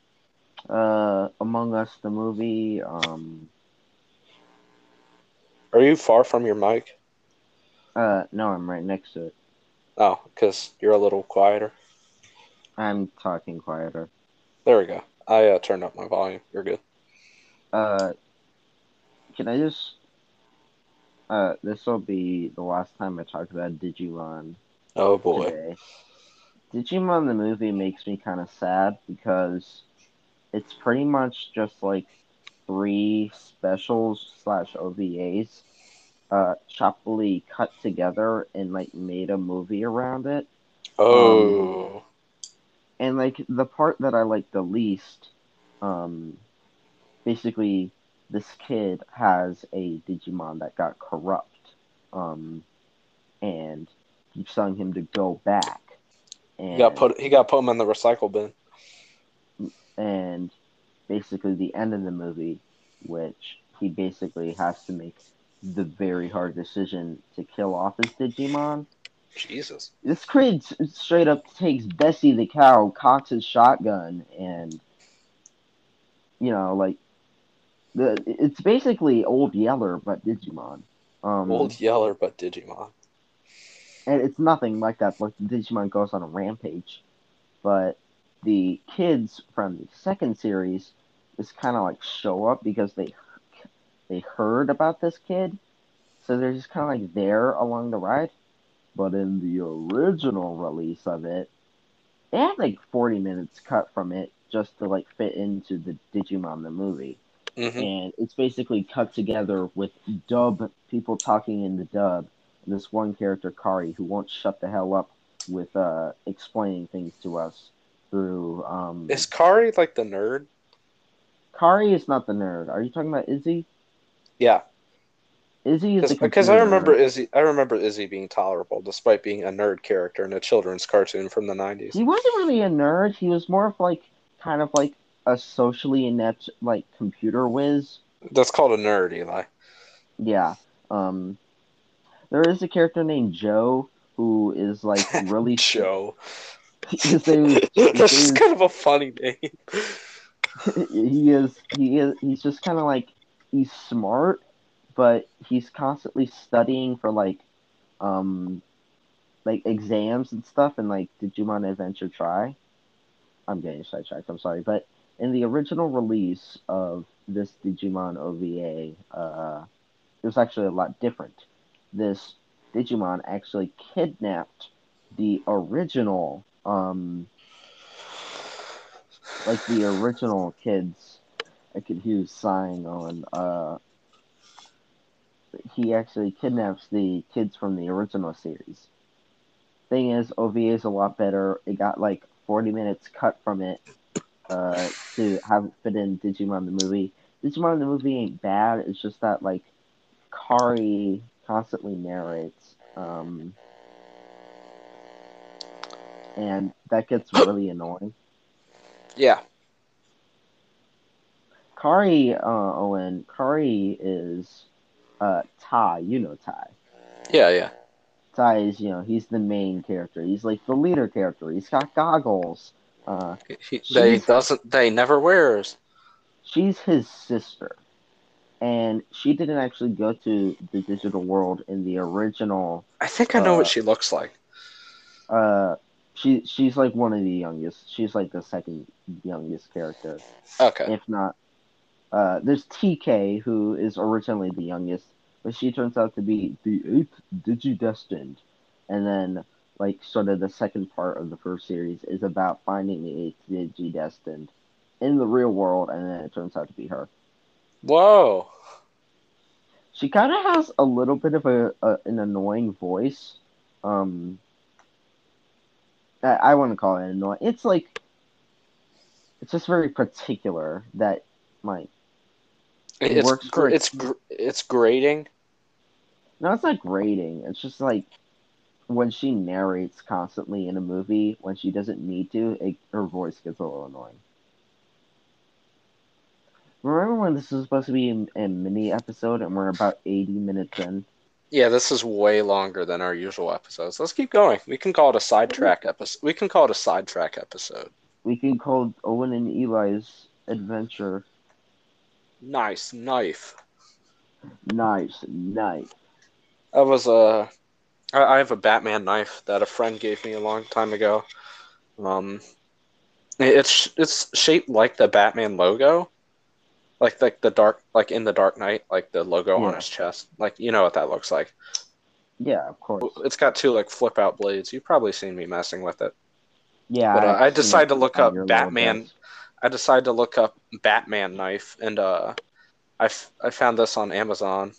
Uh, Among Us, the movie. Um, Are you far from your mic? uh, no, I'm right next to it. Oh, because you're a little quieter. I'm talking quieter. There we go. I uh, turned up my volume. You're good. Uh, can I just? Uh, this will be the last time I talk about Digimon Oh boy. today. Digimon the movie makes me kind of sad because it's pretty much just like three specials slash OVAs, uh, choppily cut together and like made a movie around it. Oh. and like the part that I like the least, um, basically, this kid has a Digimon that got corrupt, um, and keeps telling him to go back. And he got put. He got put him in the recycle bin. and basically the end of the movie, which he basically has to make the very hard decision to kill off his Digimon. Jesus. This kid straight up takes Bessie the cow, cocks his shotgun, and you know, like the it's basically Old Yeller but Digimon. Um, Old Yeller, but Digimon. and it's nothing like that. Like Digimon goes on a rampage, but the kids from the second series just kind of like show up because they they heard about this kid, so they're just kind of like there along the ride. But in the original release of it, they had like forty minutes cut from it just to like fit into the Digimon the movie hmm and it's basically cut together with dub people talking in the dub and this one character Kari who won't shut the hell up with uh explaining things to us through um Is Kari like the nerd? Kari is not the nerd. Are you talking about Izzy? Yeah, Izzy is the because I remember nerd. Izzy. I remember Izzy being tolerable despite being a nerd character in a children's cartoon from the nineties. He wasn't really a nerd. He was more of like kind of like a socially inept like computer whiz. That's called a nerd, Eli. Yeah. Um there is a character named Joe who is like *laughs* really Joe. *laughs* his name *laughs* That's kind of a funny name. *laughs* he is he is he's just kind of like he's smart but he's constantly studying for like um like exams and stuff and like digimon adventure tri? I'm getting sidetracked i'm sorry but in the original release of this digimon ova uh it was actually a lot different. This digimon actually kidnapped the original um like the original kids I could hear sighing on uh he actually kidnaps the kids from the original series. Thing is, OVA is a lot better. It got like 40 minutes cut from it uh, to have it fit in Digimon the movie. Digimon the movie ain't bad. It's just that like Kari constantly narrates, um, and that gets really annoying. Yeah. Kari, uh, Owen, Kari is uh, Tai. You know Tai. Yeah, yeah. Tai is, you know, he's the main character. He's like the leader character. He's got goggles. Uh, He, they doesn't. They never wears. she's his sister, and she didn't actually go to the digital world in the original. I think I know Uh, what she looks like. Uh, she she's like one of the youngest. She's like the second youngest character. Okay. if not. Uh, there's TK, who is originally the youngest, but she turns out to be the eighth Digidestined. And then, like, sort of the second part of the first series is about finding the eighth Digidestined in the real world, and then it turns out to be her. Whoa. She kind of has a little bit of a, a an annoying voice. Um, I, I wouldn't call it annoying. It's like, it's just very particular that, like, It It's works for- it's gr- it's grating. No, it's not grading. It's just like when she narrates constantly in a movie, when she doesn't need to, it, her voice gets a little annoying. Remember when this was supposed to be a, a mini episode and we're about 80 minutes in? Yeah, this is way longer than our usual episodes. Let's keep going. We can call it a sidetrack episode. We can call it a sidetrack episode. We can call Owen and Eli's adventure. Nice knife. Nice, knife. That was a. I I have a Batman knife that a friend gave me a long time ago. Um, it's it's shaped like the Batman logo, like like the dark like in the Dark Knight, like the logo on his chest. Like you know what that looks like. Yeah, of course. It's got two like flip out blades. You've probably seen me messing with it. Yeah, But, uh, I decided to look up Batman. I decided to look up Batman knife, and uh, I, f- I found this on Amazon,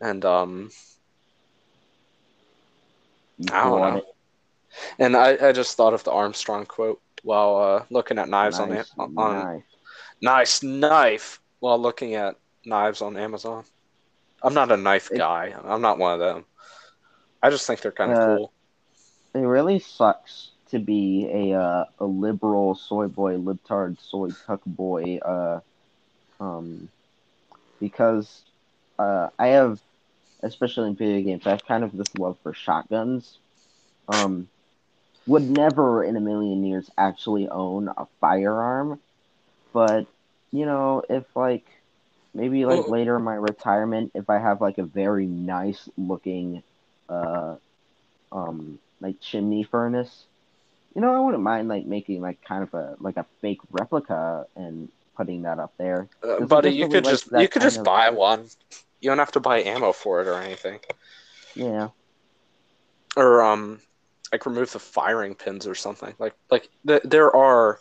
and um, I don't know. it. and I, I just thought of the Armstrong quote while uh, looking at knives on Nice, on on nice. nice knife while looking at knives on Amazon. I'm not a knife It- guy. I'm not one of them. I just think they're kind of Uh, cool. It really sucks to be a uh, a liberal soy boy, libtard soy cuck boy, uh, um, because uh, I have, especially in video games, I have kind of this love for shotguns. Um, would never in a million years actually own a firearm, but you know, if like maybe like later in my retirement, if I have like a very nice looking, uh, um, like chimney furnace, you know, I wouldn't mind like making like kind of a like a fake replica and putting that up there. Uh, buddy, you could just you could just buy one. You don't have to buy ammo for it or anything. Yeah, or um like remove the firing pins or something like like th- there are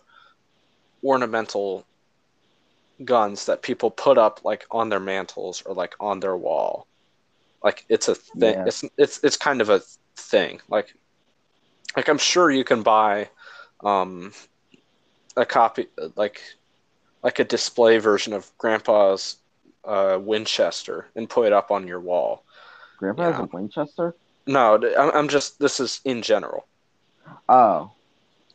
ornamental guns that people put up like on their mantles or like on their wall like it's a thing Yeah. it's it's it's kind of a thing like like i'm sure you can buy um a copy like like a display version of grandpa's uh winchester and put it up on your wall Grandpa has a Winchester. no, I'm I'm just this is in general. Oh,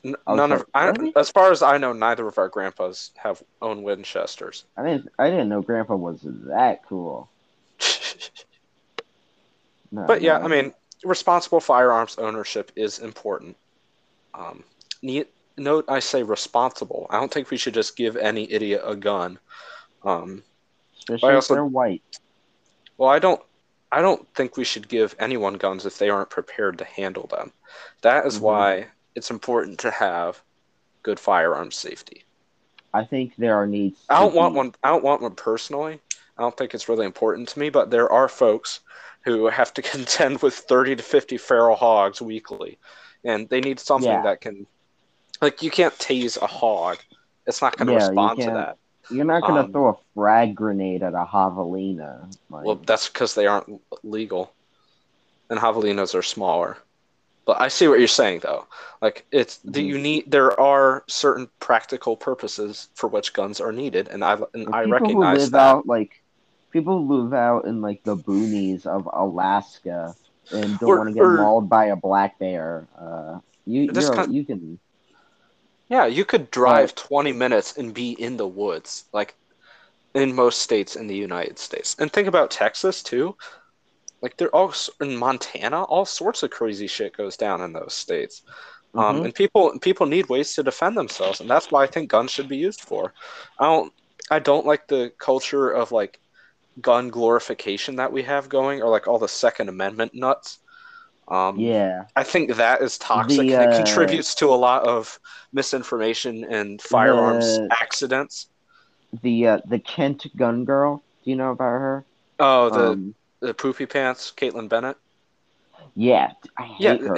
N- I was none of I, really? as far as I know, neither of our grandpas have own Winchesters. I didn't I didn't know Grandpa was that cool. *laughs* No, but yeah, no. I mean, responsible firearms ownership is important. Um, ne- note I say responsible. I don't think we should just give any idiot a gun. Um, especially I if they're white. well, I don't. I don't think we should give anyone guns if they aren't prepared to handle them. That is Mhm. why it's important to have good firearms safety. I think there are needs. I don't want be- one. I don't want one personally. I don't think it's really important to me. But there are folks who have to *laughs* contend with thirty to fifty feral hogs weekly, and they need something Yeah. that can, like, you can't tase a hog. It's not going to Yeah, respond to that. You're not gonna um, throw a frag grenade at a javelina. Like, Well, that's because they aren't legal, and javelinas are smaller. But I see what you're saying, though. Like, it's the Mhm. you need. There are certain practical purposes for which guns are needed, and I and Like, I recognize live that. out like people who live out in like the boonies of Alaska and don't want to get or- mauled by a black bear. Uh, you kind- you can Yeah, you could drive 20 minutes and be in the woods, like in most states in the United States. And think about Texas too. Like they're all in Montana, all sorts of crazy shit goes down in those states. Um, Mhm. and people people need ways to defend themselves, and that's why I think guns should be used for. I don't I don't like the culture of like gun glorification that we have going, or like all the Second Amendment nuts. Um, yeah. I think that is toxic The, and it uh, contributes to a lot of misinformation and firearms The- accidents. The uh, the Kent gun girl. Do you know about her? Oh, the, um, the poopy pants, Kaitlin Bennett. yeah, I hate Yeah, her.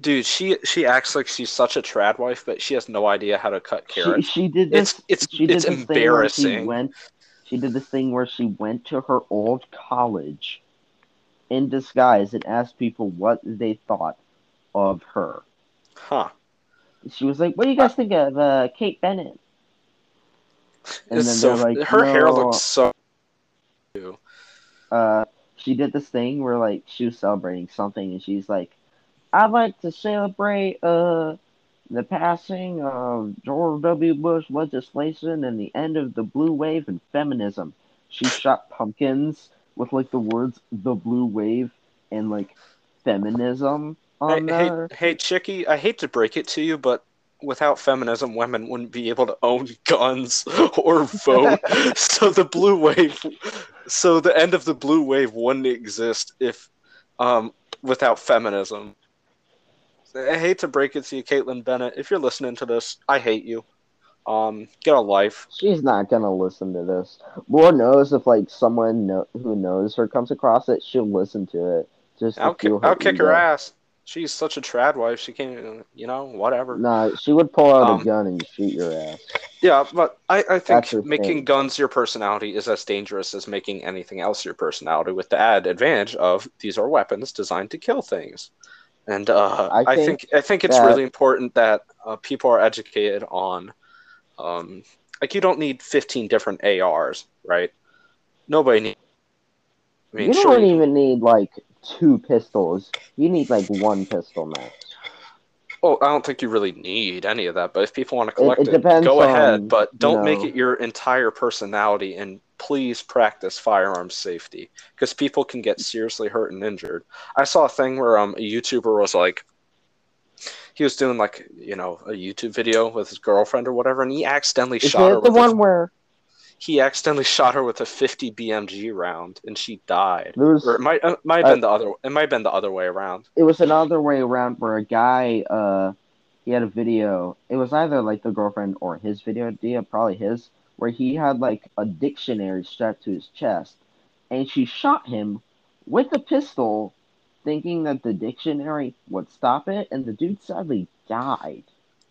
Dude, she she acts like she's such a trad wife, but she has no idea how to cut She, carrots. she did this. It's it's she did it's this thing where she went. She did this thing where she went to her old college in disguise and asked people what they thought of her. Huh. She was like, "What do you guys think of uh, Kate Bennett?" And It's then so they're like, her hair looks so Uh, she did this thing where like she was celebrating something, and she's like, "I'd like to celebrate uh the passing of George W. Bush legislation and the end of the blue wave and feminism." She shot pumpkins with like the words "the blue wave" and like feminism on Hey, there. hey, hey, Chicky, I hate to break it to you, but without feminism, women wouldn't be able to own guns *laughs* or vote. *laughs* so the blue wave, so the end of the blue wave wouldn't exist if, um, without feminism. I hate to break it to you, Kaitlin Bennett. If you're listening to this, I hate you. Um, get a life. She's not gonna listen to this. Lord knows if like someone know, who knows her comes across it, she'll listen to it. Just I'll, ki- I'll kick her ass. She's such a trad wife. She can't, you know, whatever. Nah, she would pull out Um, a gun and shoot your ass. Yeah, but I, I think making thing. guns your personality is as dangerous as making anything else your personality, with the added advantage of these are weapons designed to kill things. And uh, I I, think, think I think it's that- really important that uh, people are educated on, um, like you don't need 15 different ARs, right? Nobody needs. I mean, you sure, don't you- even need like two pistols. You need like one pistol max. Oh, I don't think you really need any of that, but if people want to collect it it, depends go on, ahead. But don't make know- it your entire personality, and please practice firearms safety because people can get seriously hurt and injured. I saw a thing where um a YouTuber was like, he was doing like you know a YouTube video with his girlfriend or whatever, and he accidentally Is shot her the one a, where he accidentally shot her with a 50 BMG round, and she died. was? Or it might uh, might have Uh, been the other. It might have been the other way around. It was another way around where a guy, uh, he had a video. It was either like the girlfriend or his video idea, probably his, where he had like a dictionary strapped to his chest, and she shot him with a pistol, thinking that the dictionary would stop it, and the dude sadly died.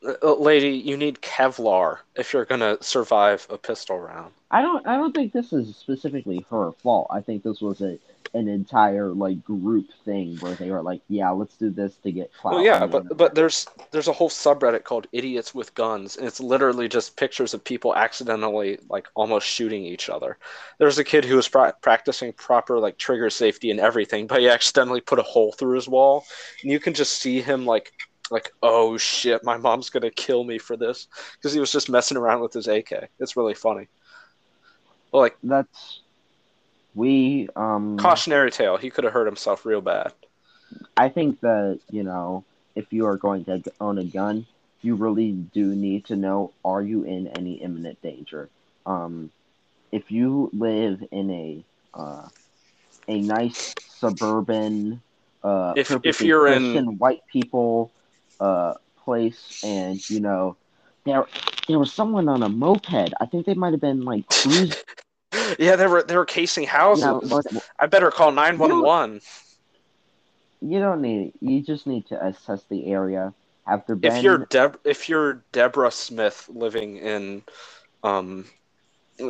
Uh, lady, you need Kevlar if you're gonna survive a pistol round. I don't. I don't think this is specifically her fault. I think this was a an entire like group thing where they were like, "Yeah, let's do this to get clout." Well, yeah, but but there's there's a whole subreddit called "Idiots with Guns," and it's literally just pictures of people accidentally like almost shooting each other. There's a kid who was pra- practicing proper like trigger safety and everything, but he accidentally put a hole through his wall, and you can just see him like like oh shit, my mom's gonna kill me for this because he was just messing around with his AK. It's really funny. Like that's we um cautionary tale, he could have hurt himself real bad. I think that you know if you are going to own a gun, you really do need to know are you in any imminent danger. Um, if you live in a uh, a nice suburban, uh, If- if you're in- white people uh, place, and you know there there was someone on a moped. I think they might have been like cruising. *laughs* yeah, they were they were casing houses. I better call nine one one. you don't need you just need to assess the area. Have there been If you're Deb, if you're Deborah Smith living in um,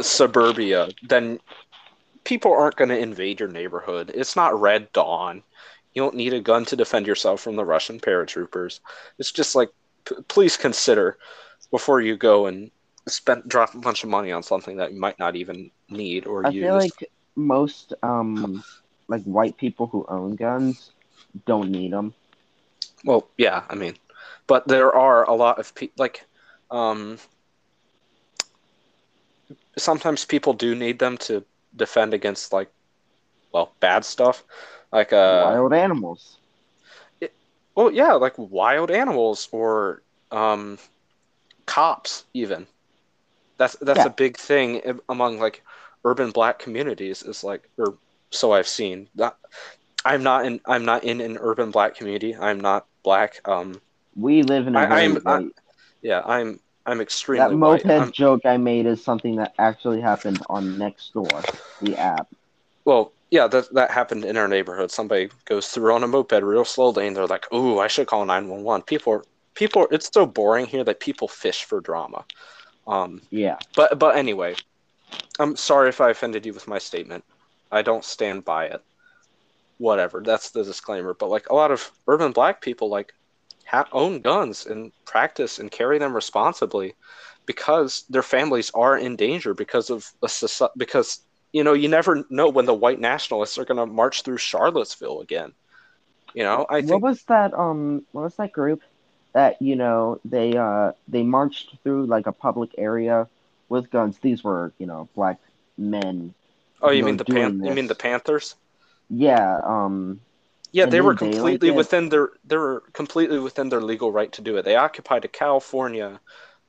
suburbia, then people aren't going to invade your neighborhood. It's not Red Dawn. You don't need a gun to defend yourself from the Russian paratroopers. It's just like, p- please consider before you go and spend drop a bunch of money on something that you might not even need or I use. I feel like most um like white people who own guns don't need them. Well, yeah, I mean, but there are a lot of people like, um, sometimes people do need them to defend against like, well, bad stuff, like uh, Wild animals. well, yeah, like wild animals or um, cops even. That's that's Yeah. a big thing among like urban black communities. Is like, or so I've seen. Not, I'm not in. I'm not in an urban black community. I'm not black. Um, We live in a I- I'm- I- yeah, I'm. I'm extremely that white. moped I'm- joke I made is something that actually happened on Nextdoor, the app. well, yeah, that that happened in our neighborhood. Somebody goes through on a moped real slowly, and they're like, "Ooh, I should call nine one one." People, are, people, are- it's so boring here that people fish for drama. Um, Yeah. But but anyway, I'm sorry if I offended you with my statement. I don't stand by it. Whatever. That's the disclaimer. But like a lot of urban black people like ha- own guns and practice and carry them responsibly because their families are in danger because of a because you know you never know when the white nationalists are going to march through Charlottesville again. You know, I what was that um what was that group that, you know, they uh they marched through like a public area with guns. These were, you know, black men. Oh, you who mean are the pan- you mean the. Panthers? Yeah, um Yeah, they were they like completely within their they were completely within their legal right to do it. They occupied a California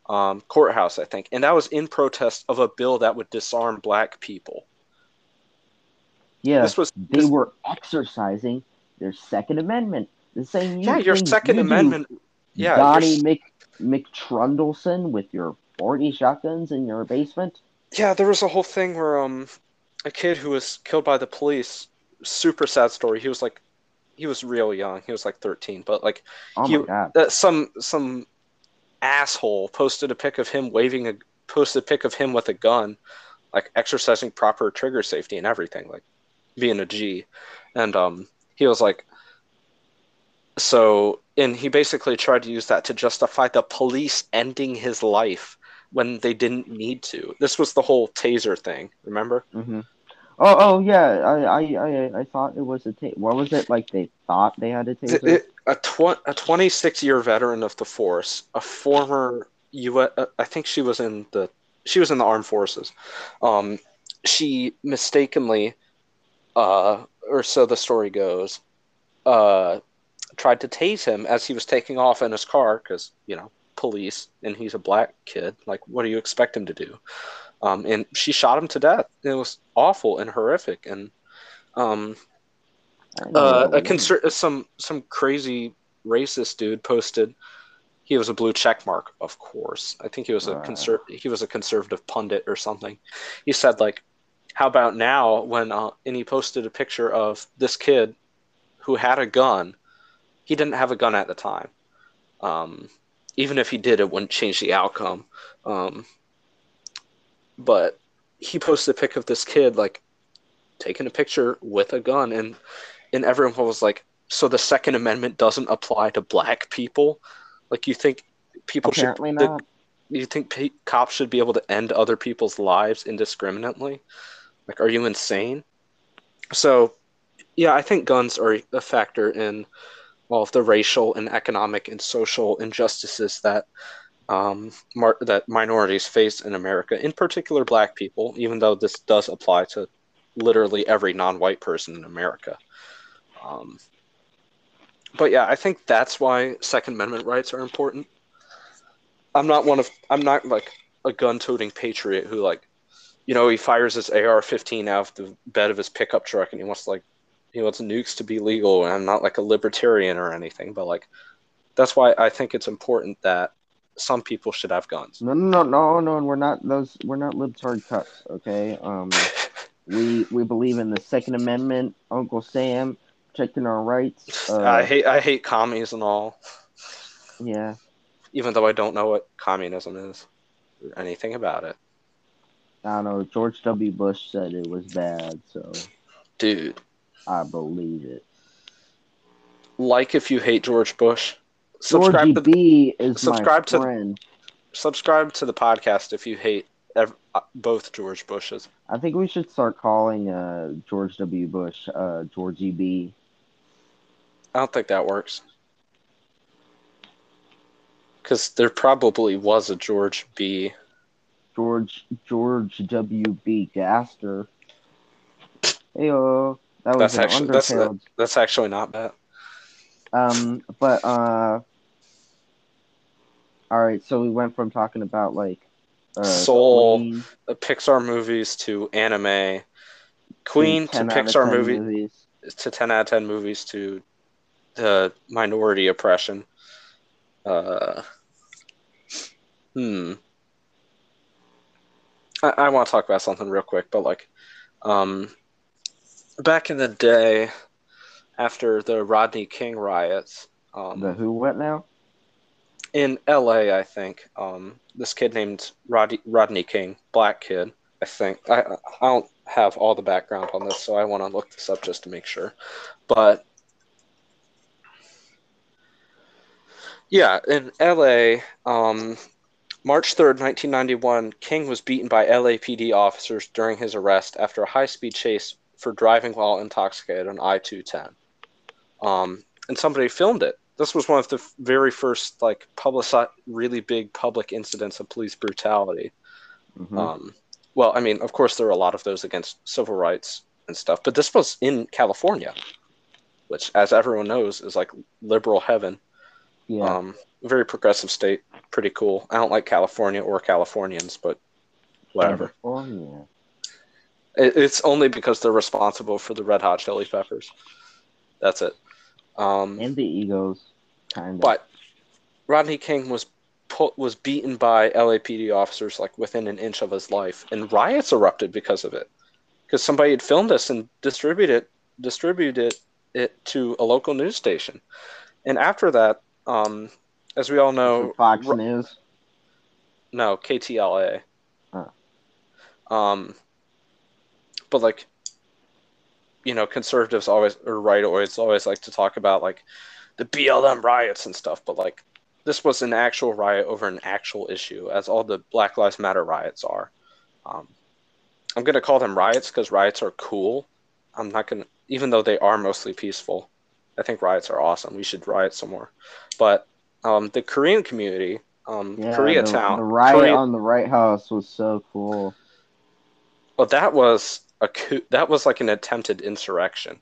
um, courthouse, I think, and that was in protest of a bill that would disarm black people. Yeah, This was they this- were exercising their Second Amendment. The same. yeah, your Second you do, Amendment. Yeah, your Donnie Mc McTrundleson with your forty shotguns in your basement. Yeah, there was a whole thing where um a kid who was killed by the police, super sad story. He was like he was real young. He was like 13, but like Oh my god! some some asshole posted a pic of him waving a posted a pic of him with a gun, like exercising proper trigger safety and everything, like being a G. And um he was like so and he basically tried to use that to justify the police ending his life when they didn't need to. This was the whole taser thing, remember? hmm Oh, oh yeah. I, I, I, I thought it was a ta- What was it like? They thought they had a taser. It- it- a tw- a 26 year veteran of the force, a former U.S. uh, I think she was in the she was in the armed forces. Um, she mistakenly, uh, or so the story goes, uh, tried to tase him as he was taking off in his car because you know police and he's a black kid. Like, what do you expect him to do? Um, and she shot him to death. It was awful and horrific. And um, uh, a conser- some some crazy racist dude posted. He was a blue check mark, of course. I think he was a conser- he was a conservative pundit or something. He said like, "How about now?" When uh, and he posted a picture of this kid who had a gun. He didn't have a gun at the time. Um, even if he did, it wouldn't change the outcome. Um, but he posted a pic of this kid like taking a picture with a gun, and and everyone was like, "So the Second Amendment doesn't apply to black people? Like you think people Apparently should? the- you think pe- cops should be able to end other people's lives indiscriminately? Like, are you insane? So, yeah, I think guns are a factor in all of the racial and economic and social injustices that um, mar- that minorities face in America, in particular Black people. Even though this does apply to literally every non-white person in America. Um, but yeah, I think that's why Second Amendment rights are important. I'm not one of I'm not like a gun-toting patriot who like, you know, he fires his AR-15 out of the bed of his pickup truck and he wants like, he wants nukes to be legal. And I'm not like a libertarian or anything, but like, that's why I think it's important that some people should have guns. No, no, no, no, no. We're not those. We're not libtard cucks. Okay. Um, *laughs* we we believe in the Second Amendment. Uncle Sam protecting our rights. Uh, I hate I hate commies and all, Yeah. even though I don't know what communism is or anything about it. I don't know. George W. Bush said it was bad, so Dude, I believe it. like if you hate George Bush, subscribe Georgie to B is subscribe my to- friend. subscribe to the podcast if you hate ev- uh, both George Bushes. I think we should start calling uh, George W. Bush uh, Georgie B. I don't think that works. Because there probably was a George B. George George W. B. Gaster. Heyo. That was That's actually that's Undertale. that's actually not bad. Um, but uh, all right. So we went from talking about like uh, Soul, Queen Pixar movies to anime, Queen to 10 Pixar movie movies. to ten out of ten movies to the minority oppression. Uh, hmm. I, I want to talk about something real quick, but like, um, back in the day, after the Rodney King riots, um, The Who what now? in LA, I think, um, this kid named Rodney, Rodney King, black kid, I think. I, I don't have all the background on this, so I want to look this up just to make sure. But yeah, in LA, um, March 3rd, 1991, King was beaten by LAPD officers during his arrest after a high speed chase for driving while intoxicated on I 210. Um, and somebody filmed it. This was one of the very first, like, publicized, really big public incidents of police brutality. Mhm. Um, well, I mean, of course, there are a lot of those against civil rights and stuff, but this was in California. which, as everyone knows, is like liberal heaven. Yeah. Um, very progressive state, pretty cool. I don't like California or Californians, but whatever. California. It, it's only because they're responsible for the Red Hot Chili Peppers. That's it. Um, And the Eagles, kind of. but Rodney King was put, was beaten by LAPD officers like within an inch of his life, and riots erupted because of it. Because somebody had filmed this and distributed distributed it to a local news station, and after that, um, as we all know, Fox Ro- News. No, KTLA. Oh. Um, but like, you know, conservatives always or right always always like to talk about like the BLM riots and stuff, but like this was an actual riot over an actual issue, as all the Black Lives Matter riots are. Um, I'm gonna call them riots because riots are cool. I'm not gonna, even though they are mostly peaceful. I think riots are awesome. We should riot some more. But um, the Korean community, um, Yeah, Koreatown, the, the riot Korea- on the White House was so cool. Well, that was a coup. That was like an attempted insurrection.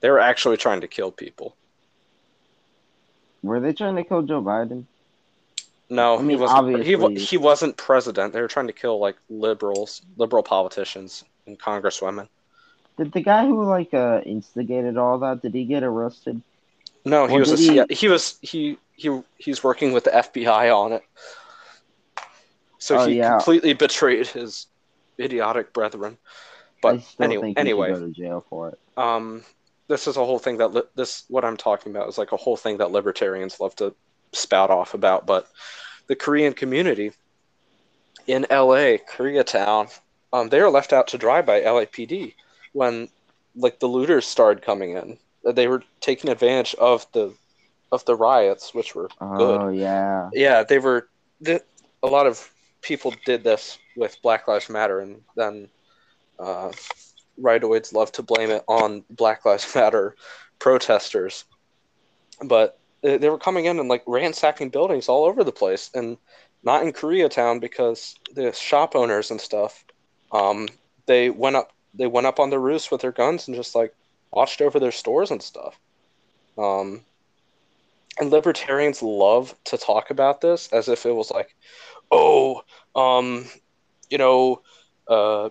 They were actually trying to kill people. Were they trying to kill Joe Biden? No, I mean, he wasn't. He, he wasn't president. They were trying to kill like liberals, liberal politicians, and congresswomen. Did the guy who like uh instigated all that? Did he get arrested? No, he Or was a, he- he was he he he's working with the FBI on it. So Oh, he yeah. completely betrayed his idiotic brethren. But anyway, anyway, go to jail for it. um, this is a whole thing that li- this what I'm talking about is like a whole thing that libertarians love to spout off about. But the Korean community in LA, Koreatown, um, they are left out to dry by LAPD when like the looters started coming in. They were taking advantage of the of the riots, which were good. Oh yeah. Yeah, they were. th- A lot of people did this with Black Lives Matter, and then uh, rightoids love to blame it on Black Lives Matter protesters. But they they were coming in and like ransacking buildings all over the place, and not in Koreatown because the shop owners and stuff, um, they went up they went up on the roofs with their guns and just like watched over their stores and stuff. Um, and libertarians love to talk about this as if it was like, oh, um, you know, uh,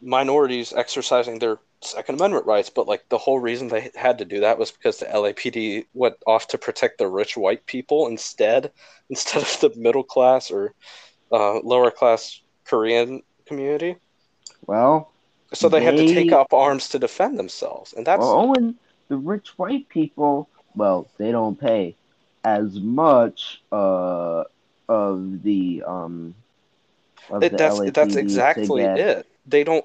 minorities exercising their Second Amendment rights, but like the whole reason they had to do that was because the LAPD went off to protect the rich white people instead, *laughs* instead of the middle class or uh, lower class Korean community. Well, So they, had to take up arms to defend themselves, and that's well, Owen, the rich white people, well, they don't pay as much uh of the um of it, the that's LAPD that's exactly it. They don't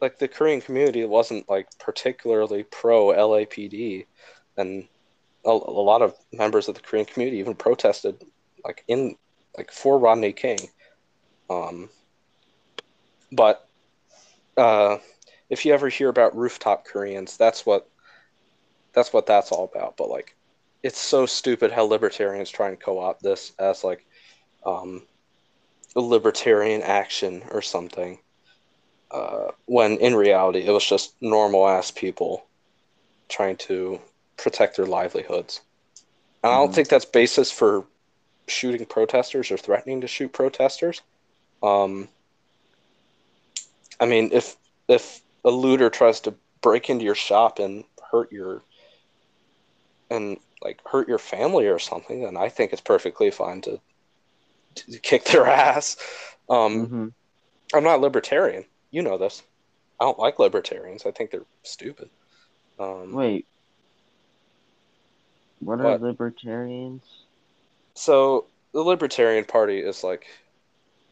like the Korean community wasn't like particularly pro LAPD, and a, a lot of members of the Korean community even protested like in like for Rodney King. Um, but uh, if you ever hear about rooftop Koreans, that's what that's what that's all about. But like, it's so stupid how libertarians try and co-opt this as like um, a libertarian action or something. Uh, when in reality, it was just normal ass people trying to protect their livelihoods. And I don't Mhm. think that's basis for shooting protesters or threatening to shoot protesters. Um, I mean, if if a looter tries to break into your shop and hurt your and like hurt your family or something, then I think it's perfectly fine to, to kick their *laughs* ass. Um, Mhm. I'm not libertarian. You know this. I don't like libertarians. I think they're stupid. Um, Wait. What are What? libertarians? So the Libertarian Party is like,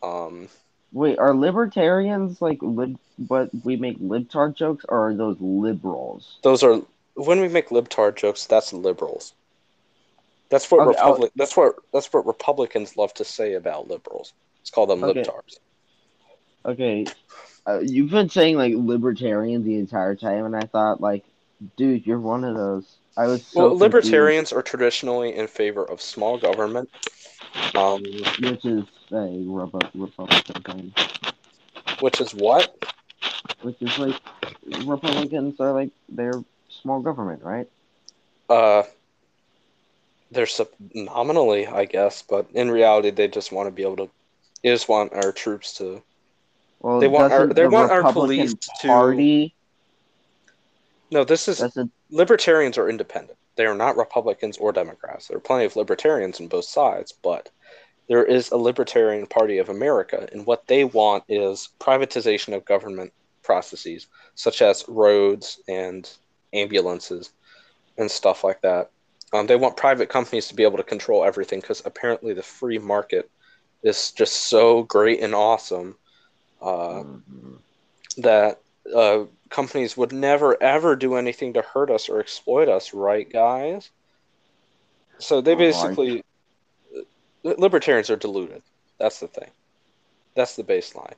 um, Wait, are libertarians like lib but we make libtard jokes or are those liberals? those are when we make libtard jokes. That's liberals. That's what Okay, I'll- Republic. That's what that's what Republicans love to say about liberals. Let's call them Okay. libtards. Okay, uh, you've been saying like libertarian the entire time, and I thought like, dude, you're one of those. I was so well, confused, libertarians are traditionally in favor of small government. Um, which is a Repu- Republican thing, which is what? which is like Republicans are like they're small government, right? Uh, they're sup- nominally, I guess, but in reality, they just want to be able to. They just want our troops to. Well, They want our- they the want our Republican police to- No, this is libertarians are independent. They are not Republicans or Democrats. There are plenty of libertarians on both sides, but there is a Libertarian Party of America, and what they want is privatization of government processes, such as roads and ambulances and stuff like that. Um, they want private companies to be able to control everything because apparently the free market is just so great and awesome uh, Mhm. that uh, companies would never ever do anything to hurt us or exploit us, right, guys? So they basically, li- libertarians are deluded. That's the thing. That's the baseline,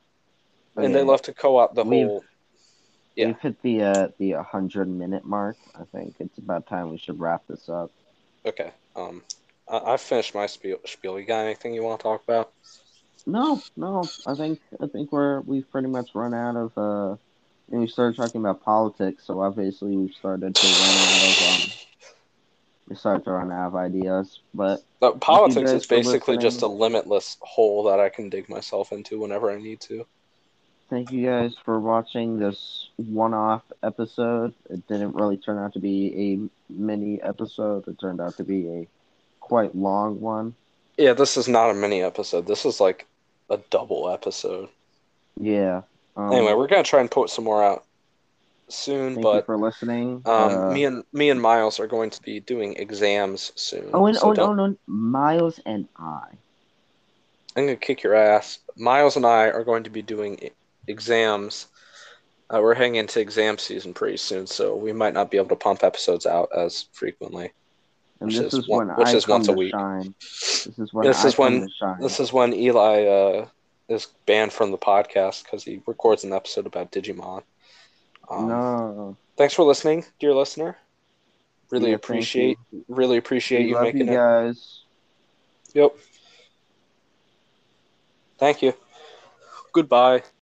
and they love to co-opt the whole. yeah. We've hit the uh, the hundred minute mark. I think it's about time we should wrap this up. Okay, um, I, I've finished my spiel. Spiel. You got anything you want to talk about? No, no. I think I think we're we've pretty much run out of. Uh, and we started talking about politics, so obviously we've started to run out of. Um, we started to run out of ideas, but No, politics is basically just a limitless hole that I can dig myself into whenever I need to. thank you guys for watching this one-off episode. It didn't really turn out to be a mini episode. It turned out to be a quite long one. Yeah, this is not a mini episode. This is like a double episode. Yeah. Um, Anyway, we're gonna try and put some more out soon, thank you but for listening. um, Uh, me and me and Miles are going to be doing exams soon. oh, and, so oh, no, no, Miles and I. I'm gonna kick your ass. Miles and I are going to be doing exams. Uh, we're heading into exam season pretty soon, so we might not be able to pump episodes out as frequently. And Which this is is, one- when which I is once a week. shine. This is when This I is when- This is when Eli uh, is banned from the podcast because he records an episode about Digimon. Um, no. Thanks for listening, dear listener. Really Yeah, appreciate really appreciate We you making you it. guys. Yep. Thank you. Goodbye.